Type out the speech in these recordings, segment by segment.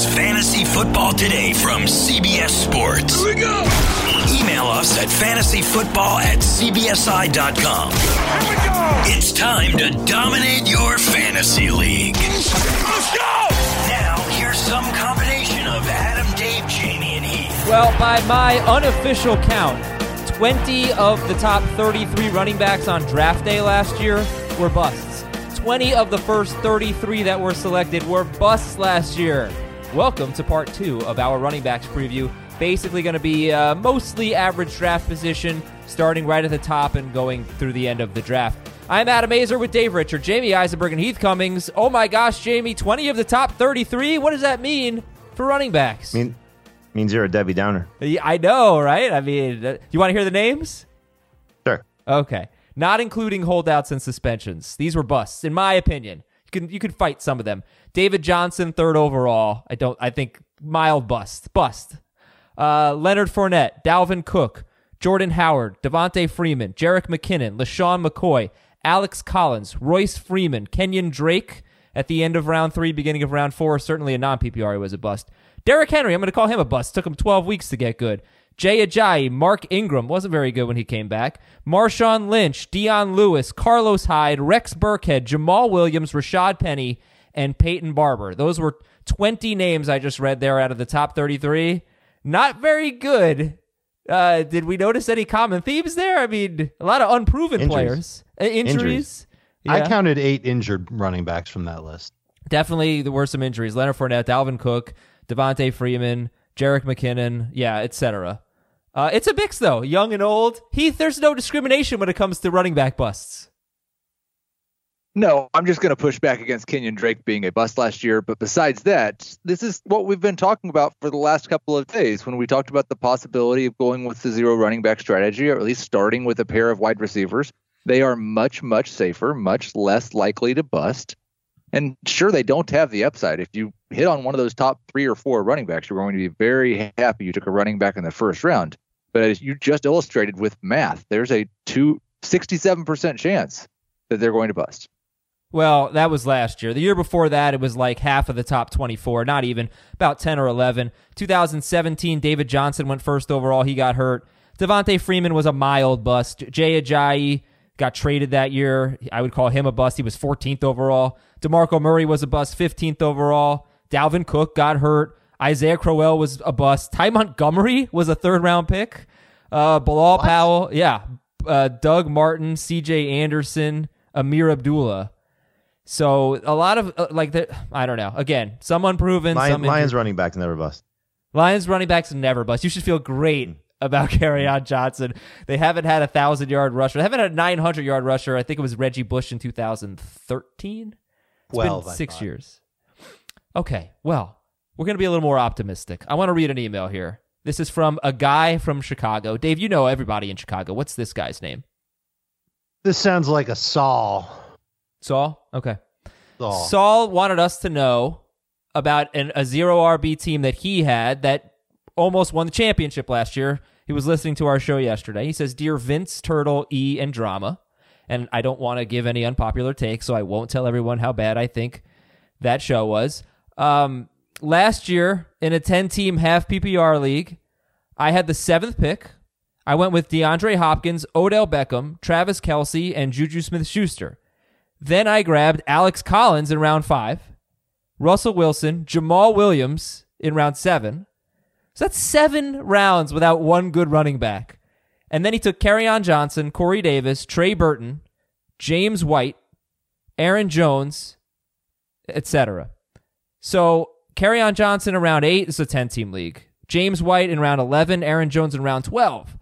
is Fantasy Football Today from CBS Sports. Here we go. Email us at fantasyfootball at cbsi.com. Here we go. It's time to dominate your fantasy league. Let's go. Now, here's some combination of Adam, Dave, Jamie, and Heath. Well, by my unofficial count, 20 of the top 33 running backs on draft day last year were busts. 20 of the first 33 that were selected were busts last year. Welcome to part two of our running backs preview. Basically, going to be uh, mostly average draft position, starting right at the top and going through the end of the draft. I'm Adam Aizer with Dave Richard, Jamie Eisenberg, and Heath Cummings. Oh my gosh, Jamie, 20 of the top 33? What does that mean for running backs? I mean, means you're a Debbie Downer. Yeah, I know, right? I mean, uh, you want to hear the names? Sure. Okay. Not including holdouts and suspensions. These were busts, in my opinion. You can you can fight some of them. David Johnson, third overall. I don't. I think mild bust. Bust. Uh, Leonard Fournette, Dalvin Cook, Jordan Howard, Devonta Freeman, Jerick McKinnon, LeSean McCoy, Alex Collins, Royce Freeman, Kenyan Drake at the end of round three, beginning of round four. Certainly a non PPR, was a bust. Derrick Henry, I'm going to call him a bust. Took him 12 weeks to get good. Jay Ajayi, Mark Ingram wasn't very good when he came back. Marshawn Lynch, Dion Lewis, Carlos Hyde, Rex Burkhead, Jamaal Williams, Rashaad Penny, and Peyton Barber. Those were 20 names I just read there out of the top 33. Not very good. Uh, did we notice any common themes there? I mean, a lot of unproven Injuries. players. Uh, injuries. Injuries. Yeah. I counted eight injured running backs from that list. Definitely, there were some injuries. Leonard Fournette, Dalvin Cook, Devonta Freeman, Jerick McKinnon, yeah, etc. Uh, it's a mix, though, young and old. Heath, there's no discrimination when it comes to running back busts. No, I'm just going to push back against Kenyan Drake being a bust last year. But besides that, this is what we've been talking about for the last couple of days when we talked about the possibility of going with the zero running back strategy, or at least starting with a pair of wide receivers. They are much, much safer, much less likely to bust. And sure, they don't have the upside. If you hit on one of those top three or four running backs, you're going to be very happy you took a running back in the first round. But as you just illustrated with math, there's a two, 67% chance that they're going to bust. Well, that was last year. The year before that, it was like half of the top 24, not even, about 10 or 11. 2017, David Johnson went first overall. He got hurt. Devonta Freeman was a mild bust. Jay Ajayi got traded that year. I would call him a bust. He was 14th overall. DeMarco Murray was a bust, 15th overall. Dalvin Cook got hurt. Isaiah Crowell was a bust. Ty Montgomery was a third round pick. Uh, Bilal Powell, yeah. Uh, Doug Martin, CJ Anderson, Ameer Abdullah. So a lot of uh, like the, I don't know. Again, some unproven, Lion, some Lions running backs never bust. Lions running backs never bust. You should feel great about on Johnson. They haven't had a thousand yard rusher. They haven't had a nine hundred yard rusher. I think it was Reggie Bush in 2013. It's been 12, I six thought. years. Okay, well, we're gonna be a little more optimistic. I want to read an email here. This is from a guy from Chicago. Dave, you know everybody in Chicago. What's this guy's name? This sounds like a Saul. Saul. Okay. Saul. Saul wanted us to know about an, a zero RB team that he had that almost won the championship last year. He was listening to our show yesterday. He says, Dear Vince, Turtle, E, and Drama. And I don't want to give any unpopular takes, so I won't tell everyone how bad I think that show was. Um, last year, in a 10 team half PPR league, I had the seventh pick. I went with DeAndre Hopkins, Odell Beckham, Travis Kelce, and Juju Smith Schuster. Then I grabbed Alex Collins in round five, Russell Wilson, Jamaal Williams in round seven. So that's seven rounds without one good running back. And then he took on Johnson, Corey Davis, Trey Burton, James White, Aaron Jones, etc. So on Johnson in round eight is a 10 team league. James White in round 11, Aaron Jones in round 12.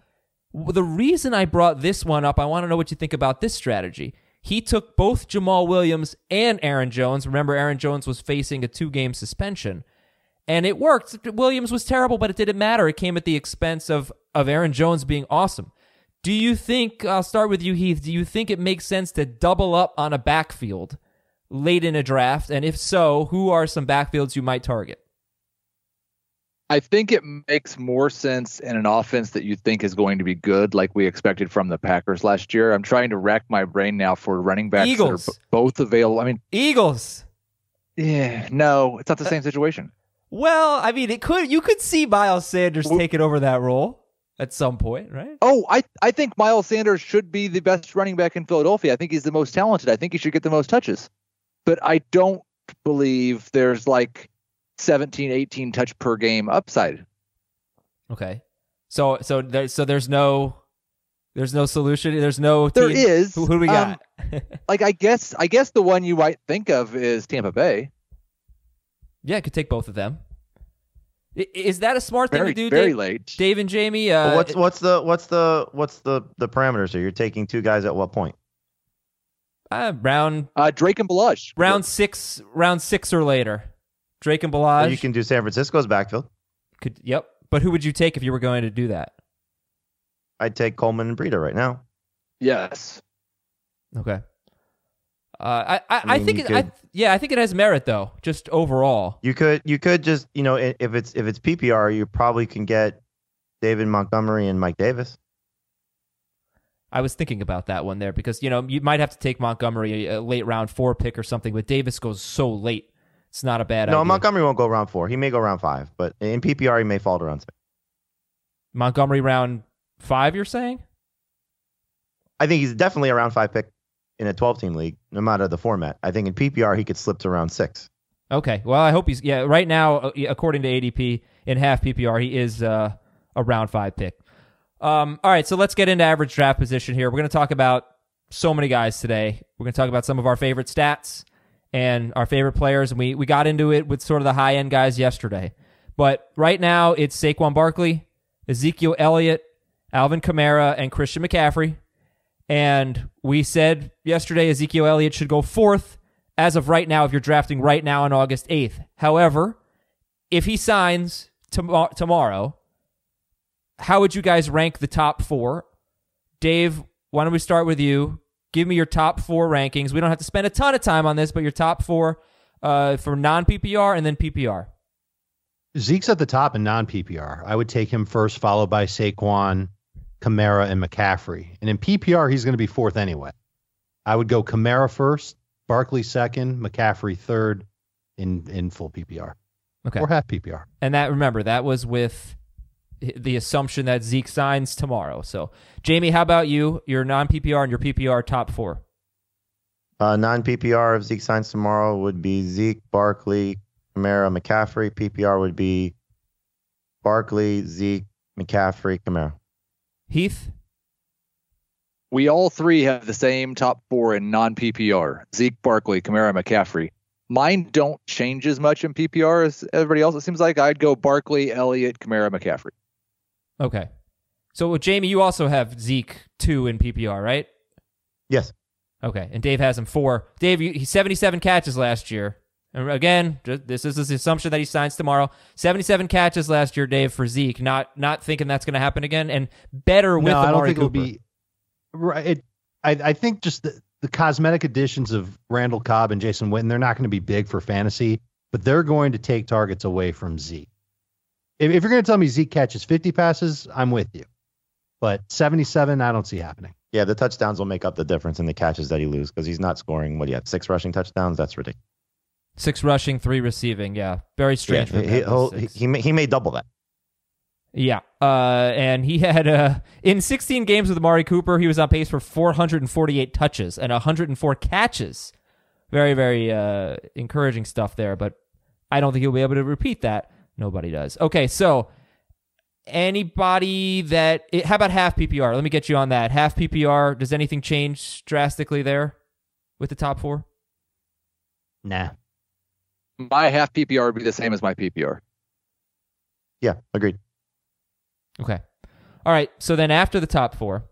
The reason I brought this one up, I want to know what you think about this strategy. He took both Jamaal Williams and Aaron Jones. Remember, Aaron Jones was facing a two game suspension. And it worked. Williams was terrible, but it didn't matter. It came at the expense of, of Aaron Jones being awesome. Do you think, I'll start with you, Heath, do you think it makes sense to double up on a backfield late in a draft? And if so, who are some backfields you might target? I think it makes more sense in an offense that you think is going to be good, like we expected from the Packers last year. I'm trying to rack my brain now for running backs Eagles. that are b- both available. I mean, Eagles. yeah, no, it's not the uh, same situation. Well, I mean, it could you could see Miles Sanders taking over that role at some point, right? Oh, I I think Miles Sanders should be the best running back in Philadelphia. I think he's the most talented. I think he should get the most touches. But I don't believe there's like 17, 18 touch per game upside. Okay. So so there, so there's no there's no solution. There's no There team. is. Who, who do we um, got? Like I guess I guess the one you might think of is Tampa Bay. yeah, I could take both of them. Is that a smart thing Very to do, very Dave, late. Dave and Jamie? Uh, But what's what's the what's the what's the the parameters here? You're taking two guys at what point? uh, round Uh, Drake and Ballage. round six, round six or later. Drake and Or Ballage you can do San Francisco's backfield. could. Yep. But who would you take if you were going to do that? I'd take Coleman and Breida right now. Yes. Okay. Uh, I I, I, I think you it, I, yeah I think it has merit though just overall. You could you could just you know if it's if it's PPR, you probably can get David Montgomery and Mike Davis. I was thinking about that one there because you know you might have to take Montgomery a, a late round four pick or something, but Davis goes so late. It's not a bad no, idea. Montgomery won't go round four. He may go round five, but in PPR he may fall to round six. Montgomery round five. You're saying? I think he's definitely a round five pick in a 12 team league, no matter the format. I think in PPR he could slip to round six. Okay. Well, I hope he's yeah. Right now, uh, according to ADP in half PPR, he is uh, a round five pick. Um, all right, so let's get into average draft position here. We're going to talk about so many guys today. We're going to talk about some of our favorite stats and our favorite players, and we we got into it with sort of the high end guys yesterday. But right now, it's Saquon Barkley, Ezekiel Elliott, Alvin Kamara, and Christian McCaffrey. And we said yesterday Ezekiel Elliott should go fourth as of right now if you're drafting right now on August 8th. However, if he signs tom- tomorrow, how would you guys rank the top four? Dave, why don't we start with you? Give me your top four rankings. We don't have to spend a ton of time on this, but your top four uh, for non PPR and then PPR. Zeke's at the top in non PPR. I would take him first, followed by Saquon, Kamara, and McCaffrey. And in PPR, he's going to be fourth anyway. I would go Kamara first, Barkley second, McCaffrey third in in full PPR Okay. or half PPR. And that remember that was with the assumption that Zeke signs tomorrow. So, Jamie, how about you? Your non PPR and your PPR top four. Uh, non PPR if Zeke signs tomorrow would be Zeke, Barkley, Kamara, McCaffrey. PPR would be Barkley, Zeke, McCaffrey, Kamara. Heath. We all three have the same top four in non PPR Zeke, Barkley, Kamara, McCaffrey. Mine don't change as much in PPR as everybody else. It seems like I'd go Barkley, Elliott, Kamara, McCaffrey. Okay. So, Jamie, you also have Zeke two in PPR, right? Yes. Okay. And Dave has him four. Dave, you, he's 77 catches last year. And again, this is the assumption that he signs tomorrow. 77 catches last year, Dave, for Zeke. Not not thinking that's going to happen again. And better with no, I don't Amari think it'll be. Right. It, I, I think just the, the cosmetic additions of Randall Cobb and Jason Witten, they're not going to be big for fantasy, but they're going to take targets away from Zeke. If, if you're going to tell me Zeke catches 50 passes, I'm with you. But 77, I don't see happening. Yeah, the touchdowns will make up the difference in the catches that he loses because he's not scoring. What do you have? Six rushing touchdowns? That's ridiculous. Six rushing, three receiving. Yeah. Very strange. for he, him to have he'll- he, he, may, he may double that. Yeah. Uh, and he had uh, in 16 games with Amari Cooper, he was on pace for 448 touches and 104 catches. Very, very uh, encouraging stuff there, but I don't think he'll be able to repeat that. Nobody does. Okay, so anybody that eh, how about half PPR? Let me get you on that. Half PPR, does anything change drastically there with the top 4? Nah. My half PPR would be the same as my PPR. Yeah, agreed. Okay. All right. So then after the top four,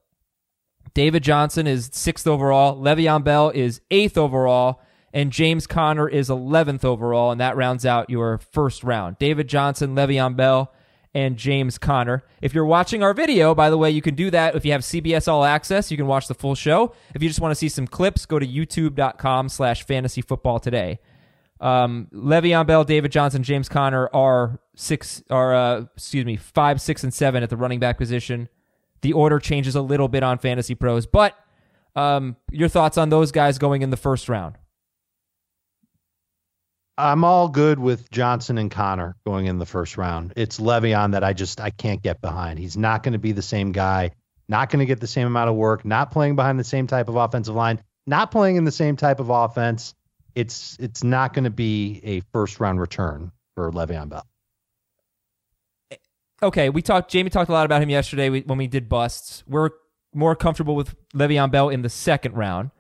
David Johnson is sixth overall, Le'Veon Bell is eighth overall, and James Conner is 11th overall, and that rounds out your first round. David Johnson, Le'Veon Bell, and James Conner. If you're watching our video, by the way, you can do that if you have CBS All Access. You can watch the full show. If you just want to see some clips, go to youtube.com slash fantasy football today. Um, Le'Veon Bell, David Johnson, James Conner are six, are uh, excuse me, five, six, and seven at the running back position. The order changes a little bit on Fantasy Pros, but um, your thoughts on those guys going in the first round? I'm all good with Johnson and Conner going in the first round. It's Le'Veon that I just I can't get behind. He's not going to be the same guy, not going to get the same amount of work, not playing behind the same type of offensive line, not playing in the same type of offense. It's it's not going to be a first round return for Le'Veon Bell. Eh, okay, we talked. Jamie talked a lot about him yesterday when we did busts. We're more comfortable with Le'Veon Bell in the second round.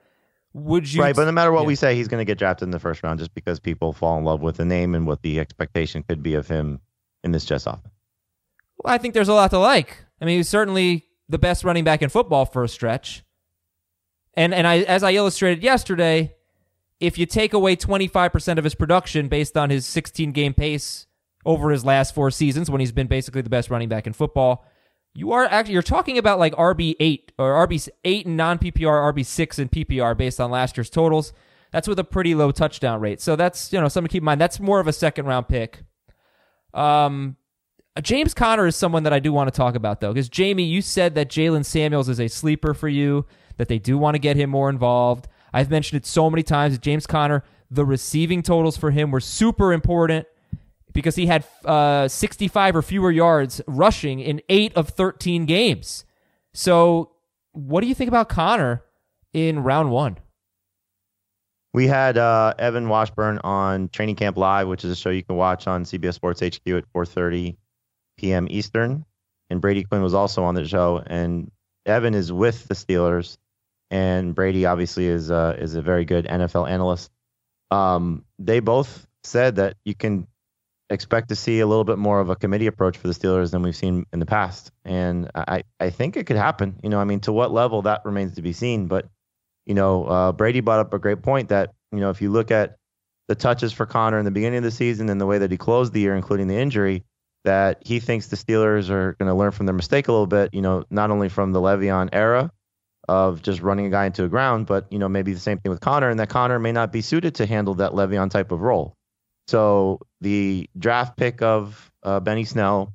Would you? Right, but no matter what yeah. we say, he's going to get drafted in the first round just because people fall in love with the name and what the expectation could be of him in this Jets offense. Well, I think there's a lot to like. I mean, he's certainly the best running back in football for a stretch. And and I as I illustrated yesterday, if you take away 25% of his production based on his 16 game pace over his last four seasons when he's been basically the best running back in football, you are actually you're talking about like RB8 or RB8 in non-PPR, RB6 and PPR based on last year's totals. That's with a pretty low touchdown rate. So that's, you know, something to keep in mind. That's more of a second round pick. Um James Conner is someone that I do want to talk about though, because Jamie, you said that Jaylen Samuels is a sleeper for you, that they do want to get him more involved. I've mentioned it so many times James Conner, the receiving totals for him were super important because he had uh, 65 or fewer yards rushing in eight of 13 games. So, what do you think about Conner in round one? We had uh, Evan Washburn on Training Camp Live, which is a show you can watch on CBS Sports HQ at 4:30 p.m. Eastern, and Brady Quinn was also on the show. And Evan is with the Steelers, and Brady obviously is uh, is a very good NFL analyst. Um, they both said that you can expect to see a little bit more of a committee approach for the Steelers than we've seen in the past, and I I think it could happen. You know, I mean, to what level that remains to be seen, but you know, uh, Brady brought up a great point that you know if you look at the touches for Conner in the beginning of the season and the way that he closed the year, including the injury, that he thinks the Steelers are going to learn from their mistake a little bit. You know, not only from the Le'Veon era of just running a guy into the ground, but you know maybe the same thing with Conner and that Conner may not be suited to handle that Le'Veon type of role. So the draft pick of uh, Benny Snell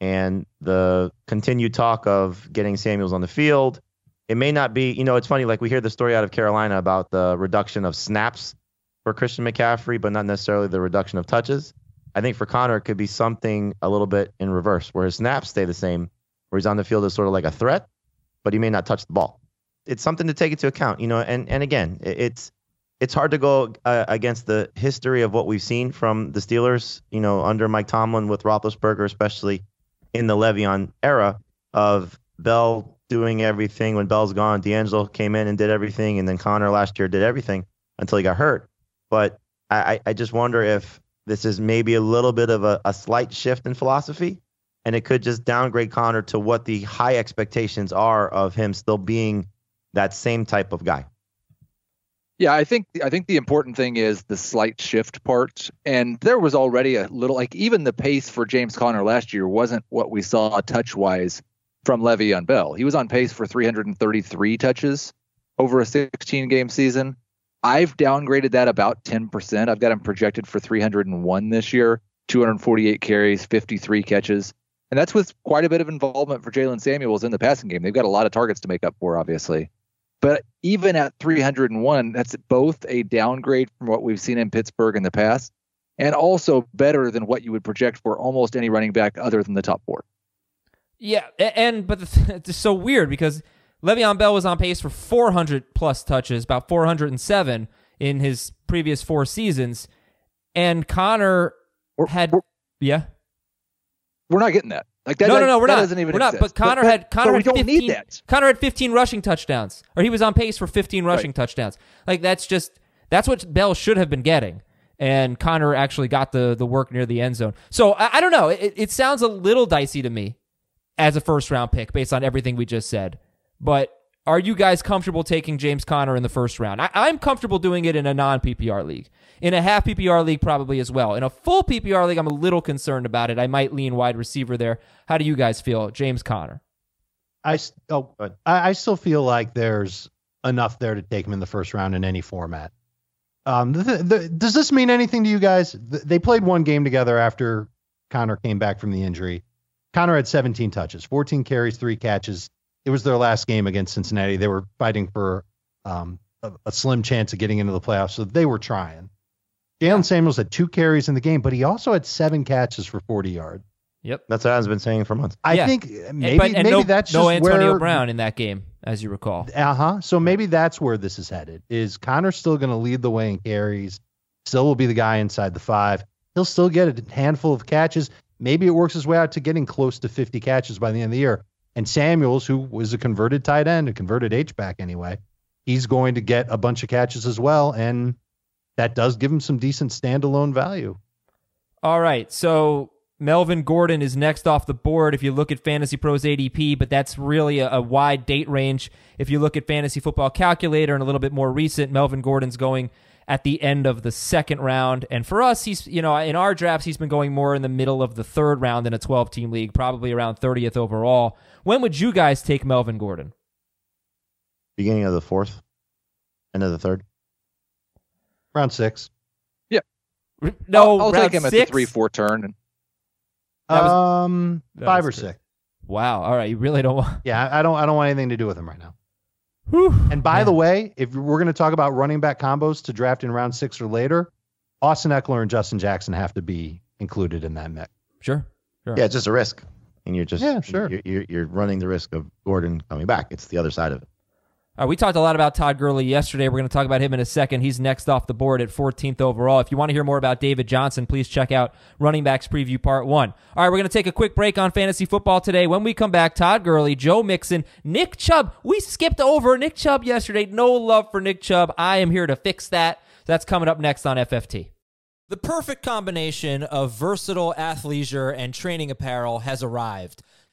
and the continued talk of getting Samuels on the field, it may not be. You know, it's funny. Like we hear the story out of Carolina about the reduction of snaps for Christian McCaffrey, but not necessarily the reduction of touches. I think for Conner, it could be something a little bit in reverse, where his snaps stay the same, where he's on the field as sort of like a threat, but he may not touch the ball. It's something to take into account, you know. And and again, it's it's hard to go uh, against the history of what we've seen from the Steelers, you know, under Mike Tomlin with Roethlisberger, especially in the Le'Veon era of Bell doing everything. When Bell's gone, DeAngelo came in and did everything, and then Conner last year did everything until he got hurt. But I, I just wonder if this is maybe a little bit of a, a slight shift in philosophy, and it could just downgrade Conner to what the high expectations are of him still being that same type of guy. Yeah, I think I think the important thing is the slight shift part. And there was already a little like even the pace for James Conner last year wasn't what we saw touch wise from Levy Le'Veon Bell. He was on pace for 333 touches over a 16 game season. I've downgraded that about 10%. I've got him projected for 301 this year, 248 carries, 53 catches. And that's with quite a bit of involvement for Jaylen Samuels in the passing game. They've got a lot of targets to make up for, obviously. But even at 301, that's both a downgrade from what we've seen in Pittsburgh in the past and also better than what you would project for almost any running back other than the top four. Yeah, and but it's just so weird because Le'Veon Bell was on pace for 400 plus touches, about 407 in his previous four seasons, and Conner We're, had we're, yeah. We're not getting that. Like that, no, no, no, we're not. Doesn't even we're not. exist. But Conner but, had Conner but had we don't 15, need that. Conner had 15 rushing touchdowns, or he was on pace for 15 rushing Right. touchdowns. Like that's just that's what Bell should have been getting, and Conner actually got the the work near the end zone. So I, I don't know. It, it sounds a little dicey to me as a first round pick based on everything we just said. But are you guys comfortable taking James Conner in the first round? I, I'm comfortable doing it in a non PPR league. In a half PPR league, probably as well. In a full PPR league, I'm a little concerned about it. I might lean wide receiver there. How do you guys feel, James Conner? I oh, I, I still feel like there's enough there to take him in the first round in any format. Um, the, the, does this mean anything to you guys? Th- They played one game together after Conner came back from the injury. Conner had 17 touches, 14 carries, three catches. It was their last game against Cincinnati. They were fighting for um, a, a slim chance of getting into the playoffs, so they were trying. Jaylen Samuels had two carries in the game, but he also had seven catches for 40 yards. Yep. That's what I've been saying for months. I Yeah. think And- maybe but, and maybe no, that's no Antonio where, Brown in that game, as you recall. Uh huh. So maybe that's where this is headed. Is Conner still going to lead the way in carries? Still will be the guy inside the five. He'll still get a handful of catches. Maybe it works his way out to getting close to 50 catches by the end of the year. And Samuels, who was a converted tight end, a converted H back anyway, he's going to get a bunch of catches as well, and that does give him some decent standalone value. All right. So Melvin Gordon is next off the board if you look at Fantasy Pros ADP, but that's really a, a wide date range. If you look at Fantasy Football Calculator and a little bit more recent, Melvin Gordon's going at the end of the second round. And for us, he's, you know, in our drafts, he's been going more in the middle of the third round in a 12 team league, probably around 30th overall. When would you guys take Melvin Gordon? Beginning of the fourth, end of the third. Round six. Yeah. No, I'll, I'll round take him at the three four turn. And was- um, five or good. six. Wow. All right. You really don't want. Yeah, I I don't. I don't want anything to do with him right now. Whew. And by Yeah. the way, if we're going to talk about running back combos to draft in round six or later, Austin Ekeler and Justin Jackson have to be included in that mix. Sure. Sure. Yeah, it's just a risk, and you're just Yeah, sure. You're, you're, you're running the risk of Gordon coming back. It's the other side of it. All right, we talked a lot about Todd Gurley yesterday. We're going to talk about him in a second. He's next off the board at 14th overall. If you want to hear more about David Johnson, please check out Running Backs Preview Part 1. All right, we're going to take a quick break on fantasy football today. When we come back, Todd Gurley, Joe Mixon, Nick Chubb. We skipped over Nick Chubb yesterday. No love for Nick Chubb. I am here to fix that. That's coming up next on FFT. The perfect combination of versatile athleisure and training apparel has arrived.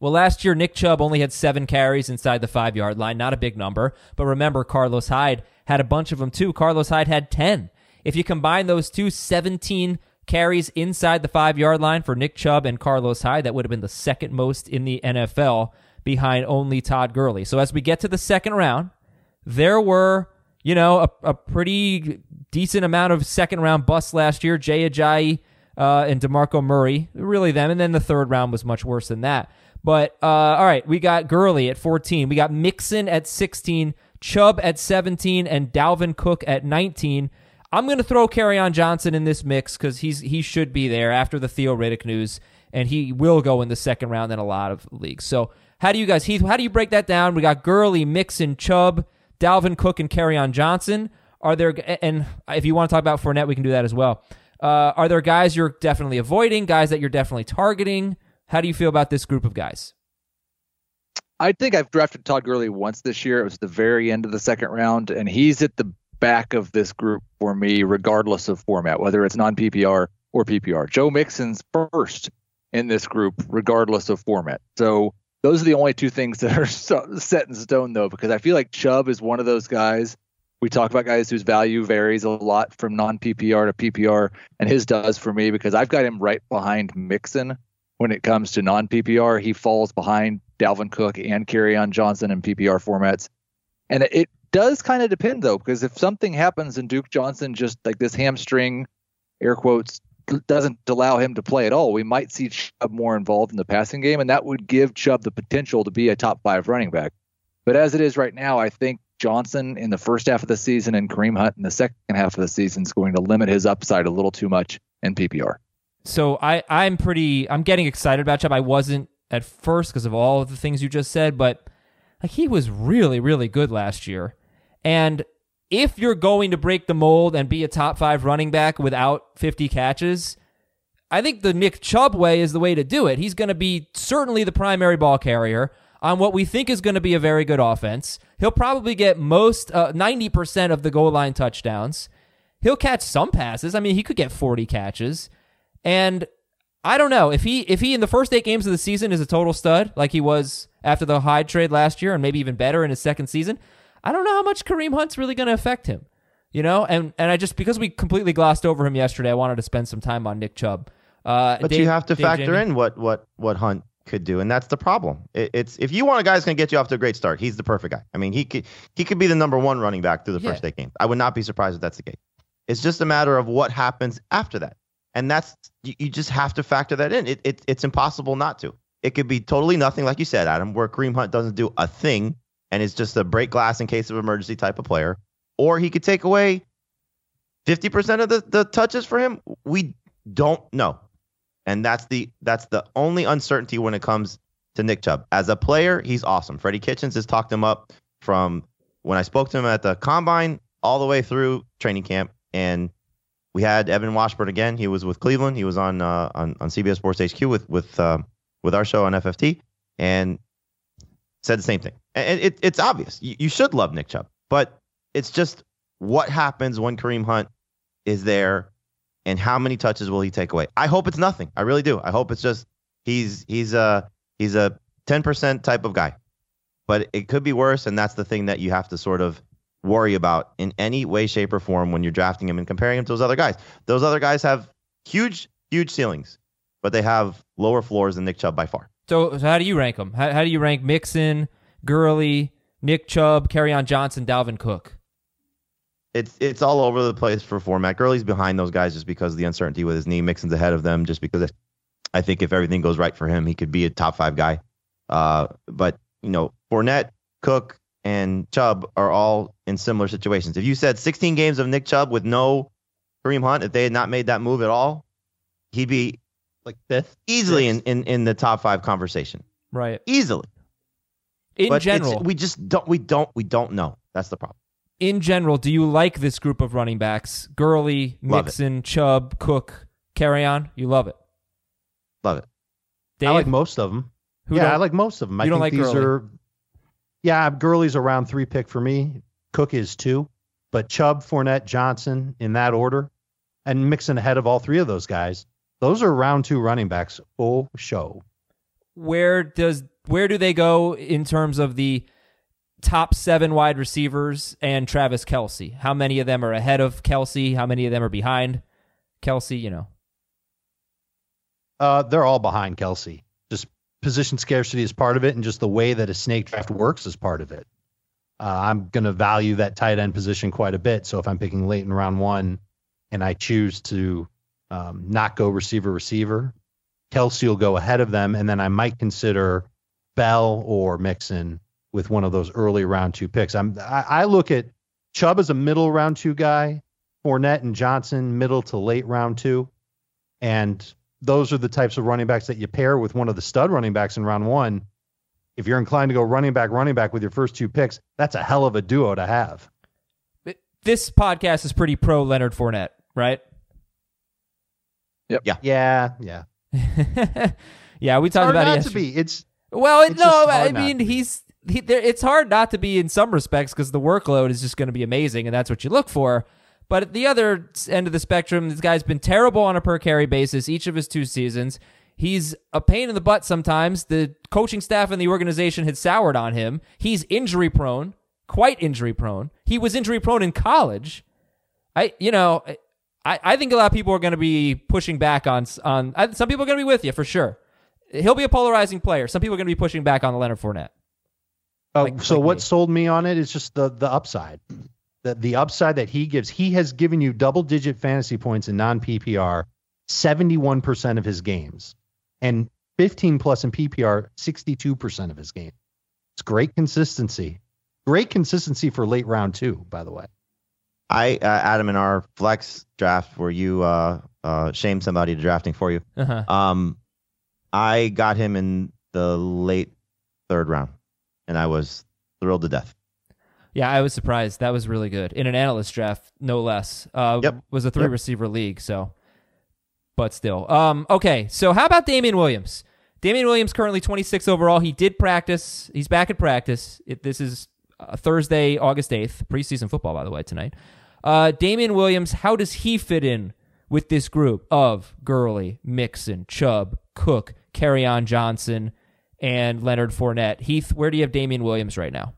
Well, last year, Nick Chubb only had seven carries inside the five yard line. Not a big number. But remember, Carlos Hyde had a bunch of them too. Carlos Hyde had 10. If you combine those two, 17 carries inside the five yard line for Nick Chubb and Carlos Hyde, that would have been the second most in the NFL behind only Todd Gurley. So as we get to the second round, there were, you know, a, a pretty decent amount of second round busts last year. Jay Ajayi uh, and DeMarco Murray, really them. And then the third round was much worse than that. But uh, all right, we got Gurley at 14. We got Mixon at 16, Chubb at 17, and Dalvin Cook at 19. I'm going to throw on Johnson in this mix because he's he should be there after the Theo Riddick news, and he will go in the second round in a lot of leagues. So how do you guys, Heath? How do you break that down? We got Gurley, Mixon, Chubb, Dalvin Cook, and on Johnson. Are there and if you want to talk about Fournette, we can do that as well. Uh, are there guys you're definitely avoiding? Guys that you're definitely targeting? How do you feel about this group of guys? I think I've drafted Todd Gurley once this year. It was the very end of the second round, and he's at the back of this group for me, regardless of format, whether it's non PPR or PPR. Joe Mixon's first in this group, regardless of format. So those are the only two things that are so, set in stone, though, because I feel like Chubb is one of those guys. We talk about guys whose value varies a lot from non PPR to PPR, and his does for me because I've got him right behind Mixon when it comes to non PPR. He falls behind Dalvin Cook and on Johnson in PPR formats. And it does kind of depend though, because if something happens and Duke Johnson just like this hamstring, air quotes, doesn't allow him to play at all, we might see Chubb more involved in the passing game, and that would give Chubb the potential to be a top five running back. But as it is right now, I think Johnson in the first half of the season and Kareem Hunt in the second half of the season is going to limit his upside a little too much in PPR. So I, I'm pretty, I'm getting excited about Chubb. I wasn't at first because of all of the things you just said, but like he was really, really good last year. And if you're going to break the mold and be a top five running back without 50 catches, I think the Nick Chubb way is the way to do it. He's going to be certainly the primary ball carrier on what we think is going to be a very good offense. He'll probably get most, uh, 90% of the goal line touchdowns. He'll catch some passes. I mean, he could get 40 catches. And I don't know if he if he in the first eight games of the season is a total stud like he was after the Hyde trade last year, and maybe even better in his second season. I don't know how much Kareem Hunt's really going to affect him, you know. And and I just because we completely glossed over him yesterday, I wanted to spend some time on Nick Chubb. Uh, But Dave- you have to Dave factor Jamie? in what what what Hunt could do, and that's the problem. It, it's if you want a guy who's going to get you off to a great start, he's the perfect guy. I mean, he could he could be the number one running back through the Yeah. first eight games. I would not be surprised if that's the case. It's just a matter of what happens after that, and that's you, you just have to factor that in. It, it it's impossible not to. It could be totally nothing, like you said, Adam, where Kareem Hunt doesn't do a thing and is just a break glass in case of emergency type of player, or he could take away fifty percent of the, the touches for him. We don't know, and that's the that's the only uncertainty when it comes to Nick Chubb. As a player, he's awesome. Freddie Kitchens has talked him up from when I spoke to him at the combine all the way through training camp, and we had Evan Washburn again. He was with Cleveland. He was on uh, on on CBS Sports HQ with with uh, with our show on FFT, and said the same thing. And it, it's obvious you, you should love Nick Chubb, but it's just what happens when Kareem Hunt is there, and how many touches will he take away? I hope it's nothing. I really do. I hope it's just he's he's a he's a ten percent type of guy, but it could be worse, and that's the thing that you have to sort of worry about in any way, shape, or form when you're drafting him and comparing him to those other guys. Those other guys have huge, huge ceilings, but they have lower floors than Nick Chubb by far. So, so how do you rank them? How, how do you rank Mixon, Gurley, Nick Chubb, on Johnson, Dalvin Cook? It's it's all over the place for format. Gurley's behind those guys just because of the uncertainty with his knee. Mixon's ahead of them just because I think if everything goes right for him, he could be a top five guy. Uh, but you know, Fournette, Cook, and Chubb are all in similar situations. If you said 16 games of Nick Chubb with no Kareem Hunt, if they had not made that move at all, he'd be Like fifth. easily in, in, in the top five conversation. Right. Easily. In but general, we just don't we don't we don't know. That's the problem. in general, do you like this group of running backs? Gurley, Mixon, Chubb, Cook, Kerryon. You love it. Love it. Dave, I like most of them. who yeah, I like most of them. I you don't think like these Gurley? are. Yeah, Gurley's around three pick for me. Cook is two, but Chubb, Fournette, Johnson in that order, and Mixon ahead of all three of those guys. Those are round two running backs. Oh, show. where does where do they go in terms of the top seven wide receivers and Travis Kelce? How many of them are ahead of Kelce? How many of them are behind Kelce? You know. Uh, they're all behind Kelce. Position scarcity is part of it, and just the way that a snake draft works is part of it. Uh, I'm going to value that tight end position quite a bit. So if I'm picking late in round one, and I choose to um, not go receiver receiver, Kelce will go ahead of them, and then I might consider Bell or Mixon with one of those early round two picks. I'm I, I look at Chubb as a middle round two guy, Fournette and Johnson middle to late round two, and those are the types of running backs that you pair with one of the stud running backs in round one. If you're inclined to go running back, running back with your first two picks, that's a hell of a duo to have. This podcast is pretty pro Leonard Fournette, right? Yep. Yeah, yeah. yeah, yeah. we talked Hard about it not to be. It's Well, It's no, I mean he's he, there, it's hard not to be in some respects because the workload is just going to be amazing, and that's what you look for. But at the other end of the spectrum, this guy's been terrible on a per carry basis each of his two seasons. He's a pain in the butt sometimes. The coaching staff and the organization had soured on him. He's injury prone, quite injury prone. He was injury prone in college. I, you know, I, I think a lot of people are going to be pushing back on on. I, some people are going to be with you for sure. He'll be a polarizing player. Some people are going to be pushing back on Leonard Fournette. Uh, Like- so like what me. sold me on it is just the the upside. The the upside that he gives. He has given you double digit fantasy points in non PPR 71% of his games and 15 plus in PPR 62% of his games. It's great consistency. Great consistency for late round 2, by the way. I uh, Adam in our flex draft where you uh, uh, shamed somebody to drafting for you. Uh-huh. Um, I got him in the late third round, and I was thrilled to death. Yeah, I was surprised. That was really good in an analyst draft, no less. Uh, Yep. Was a three Yep. receiver league, so. But still, um, okay. So how about Damien Williams? Damien Williams currently 26 overall. He did practice. He's back at practice. It, this is uh, Thursday, August 8th. Preseason football, by the way, tonight. Uh, Damien Williams, how does he fit in with this group of Gurley, Mixon, Chubb, Cook, on Johnson, and Leonard Fournette? Heath, where do you have Damien Williams right now?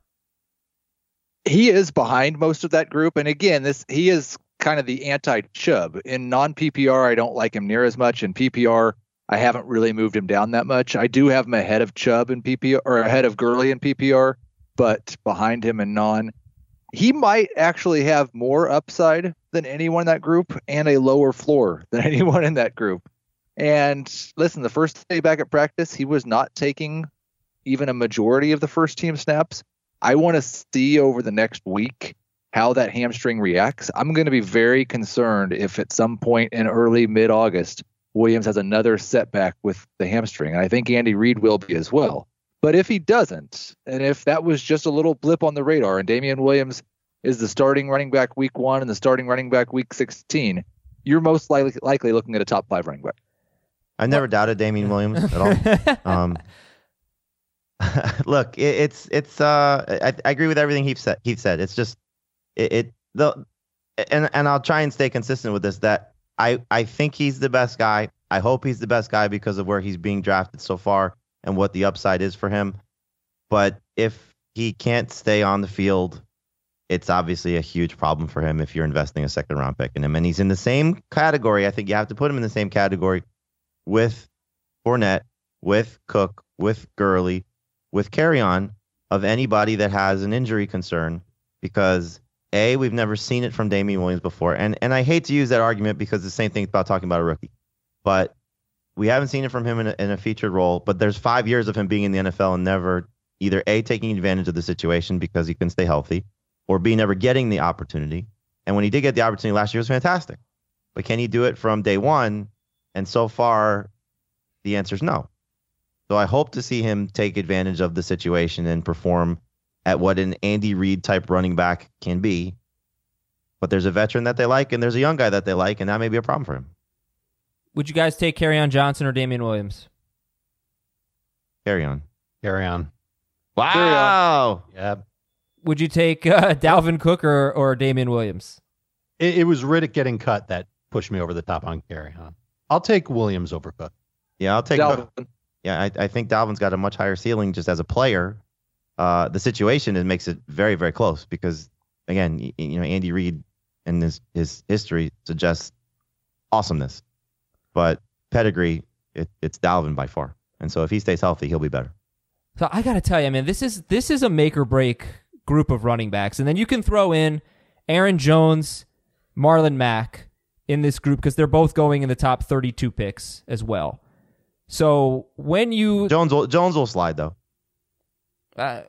He is behind most of that group. And again, this he is kind of the anti Chubb. In non PPR, I don't like him near as much. In PPR, I haven't really moved him down that much. I do have him ahead of Chubb in PPR or ahead of Gurley in PPR, but behind him in non. He might actually have more upside than anyone in that group and a lower floor than anyone in that group. And listen, the first day back at practice, he was not taking even a majority of the first team snaps. I want to see over the next week how that hamstring reacts. I'm going to be very concerned if at some point in early mid August, Williams has another setback with the hamstring. And I think Andy Reid will be as well. But if he doesn't, and if that was just a little blip on the radar and Damien Williams is the starting running back week one and the starting running back week 16, you're most likely, likely looking at a top five running back. I never doubted Damien Williams at all. um, look, it, it's it's uh, I, I agree with everything Heath said. Heath said it's just it, it the and and I'll try and stay consistent with this. That I I think he's the best guy. I hope he's the best guy because of where he's being drafted so far and what the upside is for him. But if he can't stay on the field, it's obviously a huge problem for him if you're investing a second round pick in him. And he's in the same category. I think you have to put him in the same category with Fournette, with Cook, with Gurley, with Kerryon of anybody that has an injury concern because a we've never seen it from Damien Williams before, and and I hate to use that argument because the same thing about talking about a rookie, but we haven't seen it from him in a, in a featured role. But there's five years of him being in the NFL and never either a taking advantage of the situation because he couldn't stay healthy, or b never getting the opportunity. And when he did get the opportunity last year, it was fantastic. But can he do it from day one? And so far, the answer is no. So I hope to see him take advantage of the situation and perform at what an Andy Reid type running back can be. But there's a veteran that they like, and there's a young guy that they like, and that may be a problem for him. Would you guys take Kerryon Johnson or Damien Williams? Kerryon. Kerryon. Wow. Yeah. Would you take uh, Dalvin Cook or, or Damien Williams? It, it was Riddick getting cut that pushed me over the top on Kerryon. I'll take Williams over Cook. Yeah, I'll take. Dalvin. Yeah, I, I think Dalvin's got a much higher ceiling just as a player. Uh, the situation it makes it very very close because again, y- you know, Andy Reid and his his history suggests awesomeness, but pedigree it, it's Dalvin by far. And so if he stays healthy, he'll be better. So I got to tell you, I mean, this is this is a make or break group of running backs, and then you can throw in Aaron Jones, Marlon Mack in this group because they're both going in the top 32 picks as well. So when you, Jones will, Jones will slide though. uh,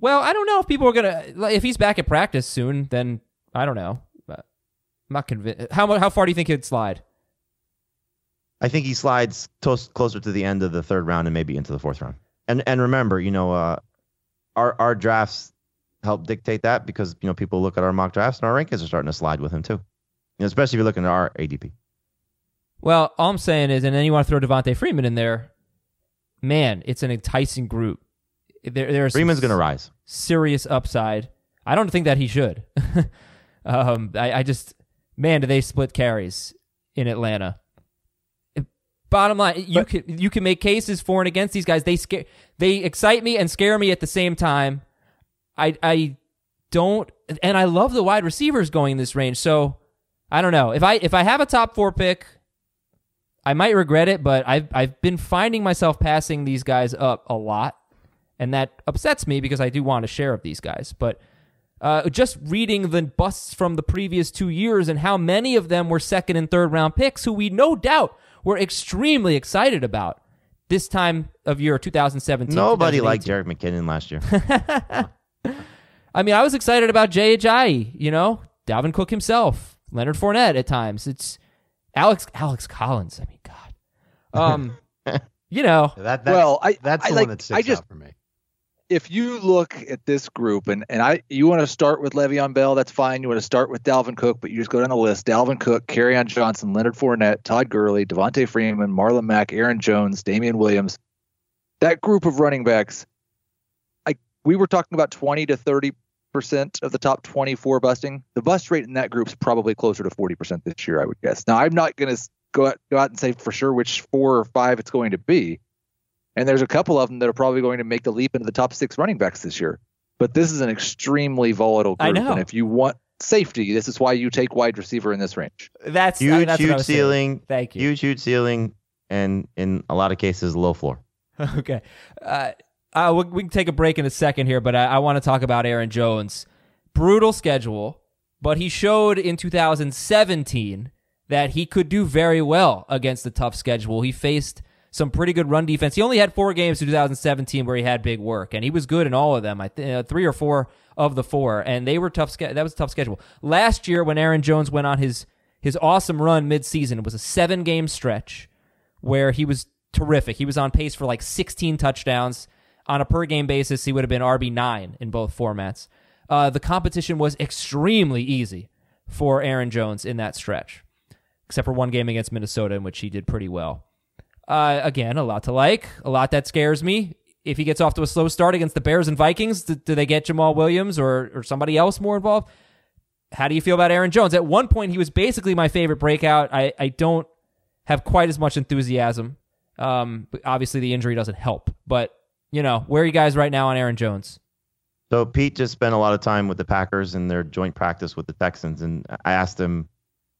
well, I don't know if people are gonna like, if he's back at practice soon, then I don't know. But I'm not convinced. How how far do you think he'd slide? I think he slides tos- closer to the end of the third round and maybe into the fourth round. And and remember, you know, uh, our our drafts help dictate that because you know people look at our mock drafts and our rankings are starting to slide with him too. You know, especially if you're looking at our ADP. Well, all I'm saying is, and then you want to throw Devonta Freeman in there, man, it's an enticing group. There, there's Freeman's gonna rise. serious upside. I don't think that he should. um, I, I just, man, do they split carries in Atlanta? Bottom line, you can you can make cases for and against these guys. They scare, they excite me and scare me at the same time. I I don't, and I love the wide receivers going in this range. So I don't know if I if I have a top four pick, I might regret it. But I've I've been finding myself passing these guys up a lot and that upsets me because I do want a share of these guys. But uh, just reading the busts from the previous two years and how many of them were second and third round picks, who we no doubt were extremely excited about this time of year 2017. Nobody liked 2018. Jerick McKinnon last year. I mean, I was excited about Jay Ajayi, you know, Dalvin Cook himself, Leonard Fournette at times. It's Alex Alex Collins. I mean, God. Um, you know, That, that well, I that's I the like, one that I sticks just out for me. if you look at this group and, and I you want to start with Le'Veon Bell, that's fine. You want to start with Dalvin Cook, but you just go down the list: Dalvin Cook, Kerryon Johnson, Leonard Fournette, Todd Gurley, Devonta Freeman, Marlon Mack, Aaron Jones, Damien Williams. That group of running backs, I we were talking about twenty to thirty percent of the top twenty-four busting. The bust rate in that group is probably closer to forty percent this year, I would guess. Now, I'm not going to go out, go out and say for sure which four or five it's going to be. And there's a couple of them that are probably going to make the leap into the top six running backs this year. But this is an extremely volatile group. I know. And if you want safety, this is why you take wide receiver in this range. that's I- Huge, that's huge was saying. ceiling. Thank you. Huge, huge ceiling. and in a lot of cases, low floor. okay. Uh, uh, we, we, can take a break in a second here, but I, I want to talk about Aaron Jones. Brutal schedule, but he showed in 2017 that he could do very well against the tough schedule. He faced some pretty good run defense. He only had four games in 2017 where he had big work, and he was good in all of them. I think uh, three or four of the four, and they were tough. That was a tough schedule. Last year, when Aaron Jones went on his his awesome run midseason, it was a seven game stretch where he was terrific. He was on pace for like 16 touchdowns on a per game basis. He would have been RB nine in both formats. Uh, the competition was extremely easy for Aaron Jones in that stretch, except for one game against Minnesota in which he did pretty well. Uh, again, a lot to like, a lot that scares me. If he gets off to a slow start against the Bears and Vikings, do, do they get Jamaal Williams or, or somebody else more involved? How do you feel about Aaron Jones? At one point, he was basically my favorite breakout. I, I don't have quite as much enthusiasm. Um, obviously, the injury doesn't help. But, you know, where are you guys right now on Aaron Jones? So Pete just spent a lot of time with the Packers in their joint practice with the Texans, and I asked him,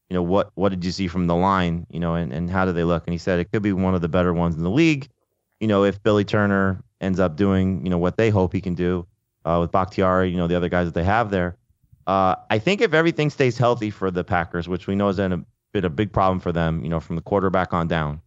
you know, what what did you see from the line, you know, and, and how do they look? And he said it could be one of the better ones in the league, you know, if Billy Turner ends up doing, you know, what they hope he can do uh, with Bakhtiari, you know, the other guys that they have there. Uh, I think if everything stays healthy for the Packers, which we know is a been a big problem for them, you know, from the quarterback on down,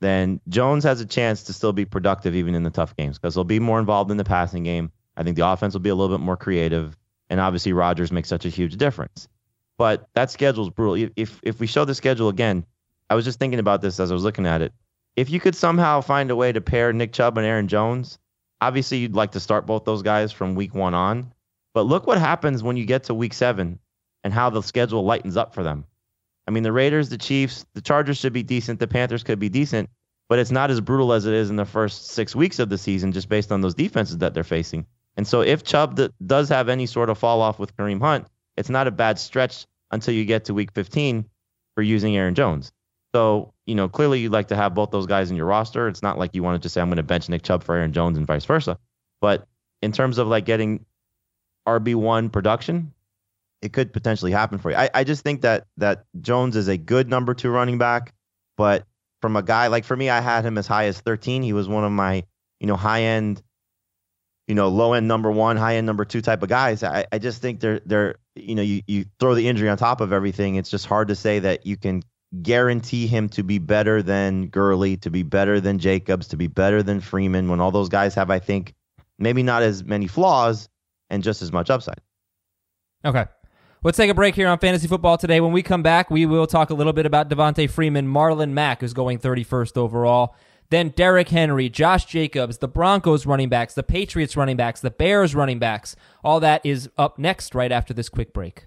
then Jones has a chance to still be productive even in the tough games because he'll be more involved in the passing game. I think the offense will be a little bit more creative, and obviously Rodgers makes such a huge difference. But that schedule is brutal. If if we show the schedule again, I was just thinking about this as I was looking at it. If you could somehow find a way to pair Nick Chubb and Aaron Jones, obviously you'd like to start both those guys from week one on. But look what happens when you get to week seven and how the schedule lightens up for them. I mean, the Raiders, the Chiefs, the Chargers should be decent. The Panthers could be decent, but it's not as brutal as it is in the first six weeks of the season, just based on those defenses that they're facing. And so, if Chubb does have any sort of fall off with Kareem Hunt, it's not a bad stretch until you get to Week 15 for using Aaron Jones. So, you know, clearly you'd like to have both those guys in your roster. It's not like you want to just say I'm going to bench Nick Chubb for Aaron Jones and vice versa. But in terms of like getting RB one production, it could potentially happen for you. I, I just think that that Jones is a good number two running back, but from a guy like for me, I had him as high as 13. He was one of my, you know, high end, you know, low end number one, high end number two type of guys. I, I just think they're they're you know, you, you throw the injury on top of everything. It's just hard to say that you can guarantee him to be better than Gurley, to be better than Jacobs, to be better than Freeman when all those guys have, I think, maybe not as many flaws and just as much upside. Okay. Let's take a break here on Fantasy Football today. When we come back, we will talk a little bit about Devonta Freeman, Marlon Mack, who's going 31st overall. Then Derrick Henry, Josh Jacobs, the Broncos running backs, the Patriots running backs, the Bears running backs. All that is up next right after this quick break.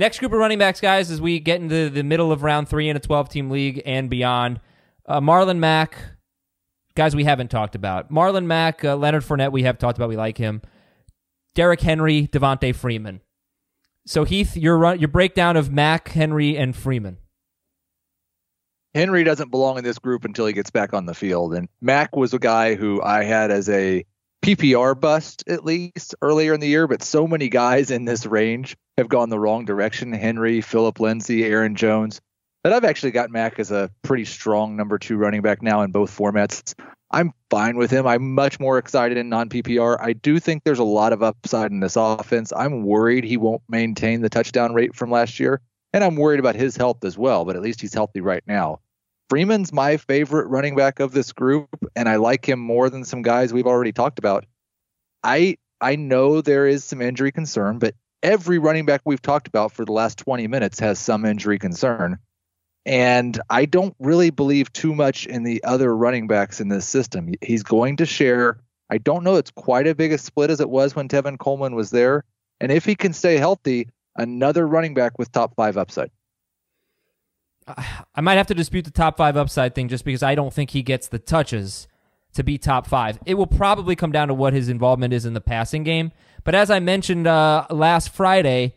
Next group of running backs, guys, as we get into the middle of round three in a 12 team league and beyond. Uh, Marlon Mack, guys, we haven't talked about. Marlon Mack, uh, Leonard Fournette, we have talked about. We like him. Derrick Henry, Devonta Freeman. So, Heath, your, run, your breakdown of Mack, Henry, and Freeman. Henry doesn't belong in this group until he gets back on the field. And Mack was a guy who I had as a PPR bust at least earlier in the year, but so many guys in this range have gone the wrong direction. Henry, Philip Lindsay, Aaron Jones. That I've actually got Mack as a pretty strong number two running back now in both formats. I'm fine with him. I'm much more excited in non PPR. I do think there's a lot of upside in this offense. I'm worried he won't maintain the touchdown rate from last year, and I'm worried about his health as well. But at least he's healthy right now. Freeman's my favorite running back of this group, and I like him more than some guys we've already talked about. I I know there is some injury concern, but every running back we've talked about for the last 20 minutes has some injury concern. And I don't really believe too much in the other running backs in this system. He's going to share. I don't know it's quite a big a split as it was when Tevin Coleman was there. And if he can stay healthy, another running back with top five upside. I might have to dispute the top five upside thing just because I don't think he gets the touches to be top five. It will probably come down to what his involvement is in the passing game. But as I mentioned uh, last Friday,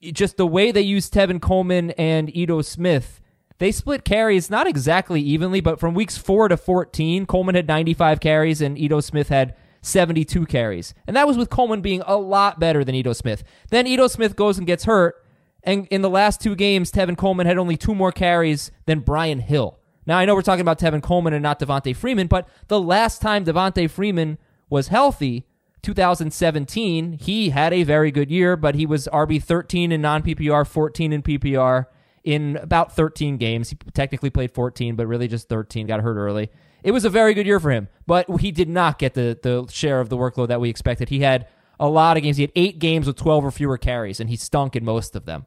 just the way they used Tevin Coleman and Ito Smith, they split carries not exactly evenly, but from weeks four to 14, Coleman had 95 carries and Ito Smith had 72 carries. And that was with Coleman being a lot better than Ito Smith. Then Ito Smith goes and gets hurt. And in the last two games, Tevin Coleman had only two more carries than Brian Hill. Now, I know we're talking about Tevin Coleman and not Devonta Freeman, but the last time Devonta Freeman was healthy, 2017, he had a very good year, but he was RB 13 in non PPR, 14 in PPR in about 13 games. He technically played 14, but really just 13, got hurt early. It was a very good year for him, but he did not get the, the share of the workload that we expected. He had a lot of games. He had eight games with 12 or fewer carries, and he stunk in most of them.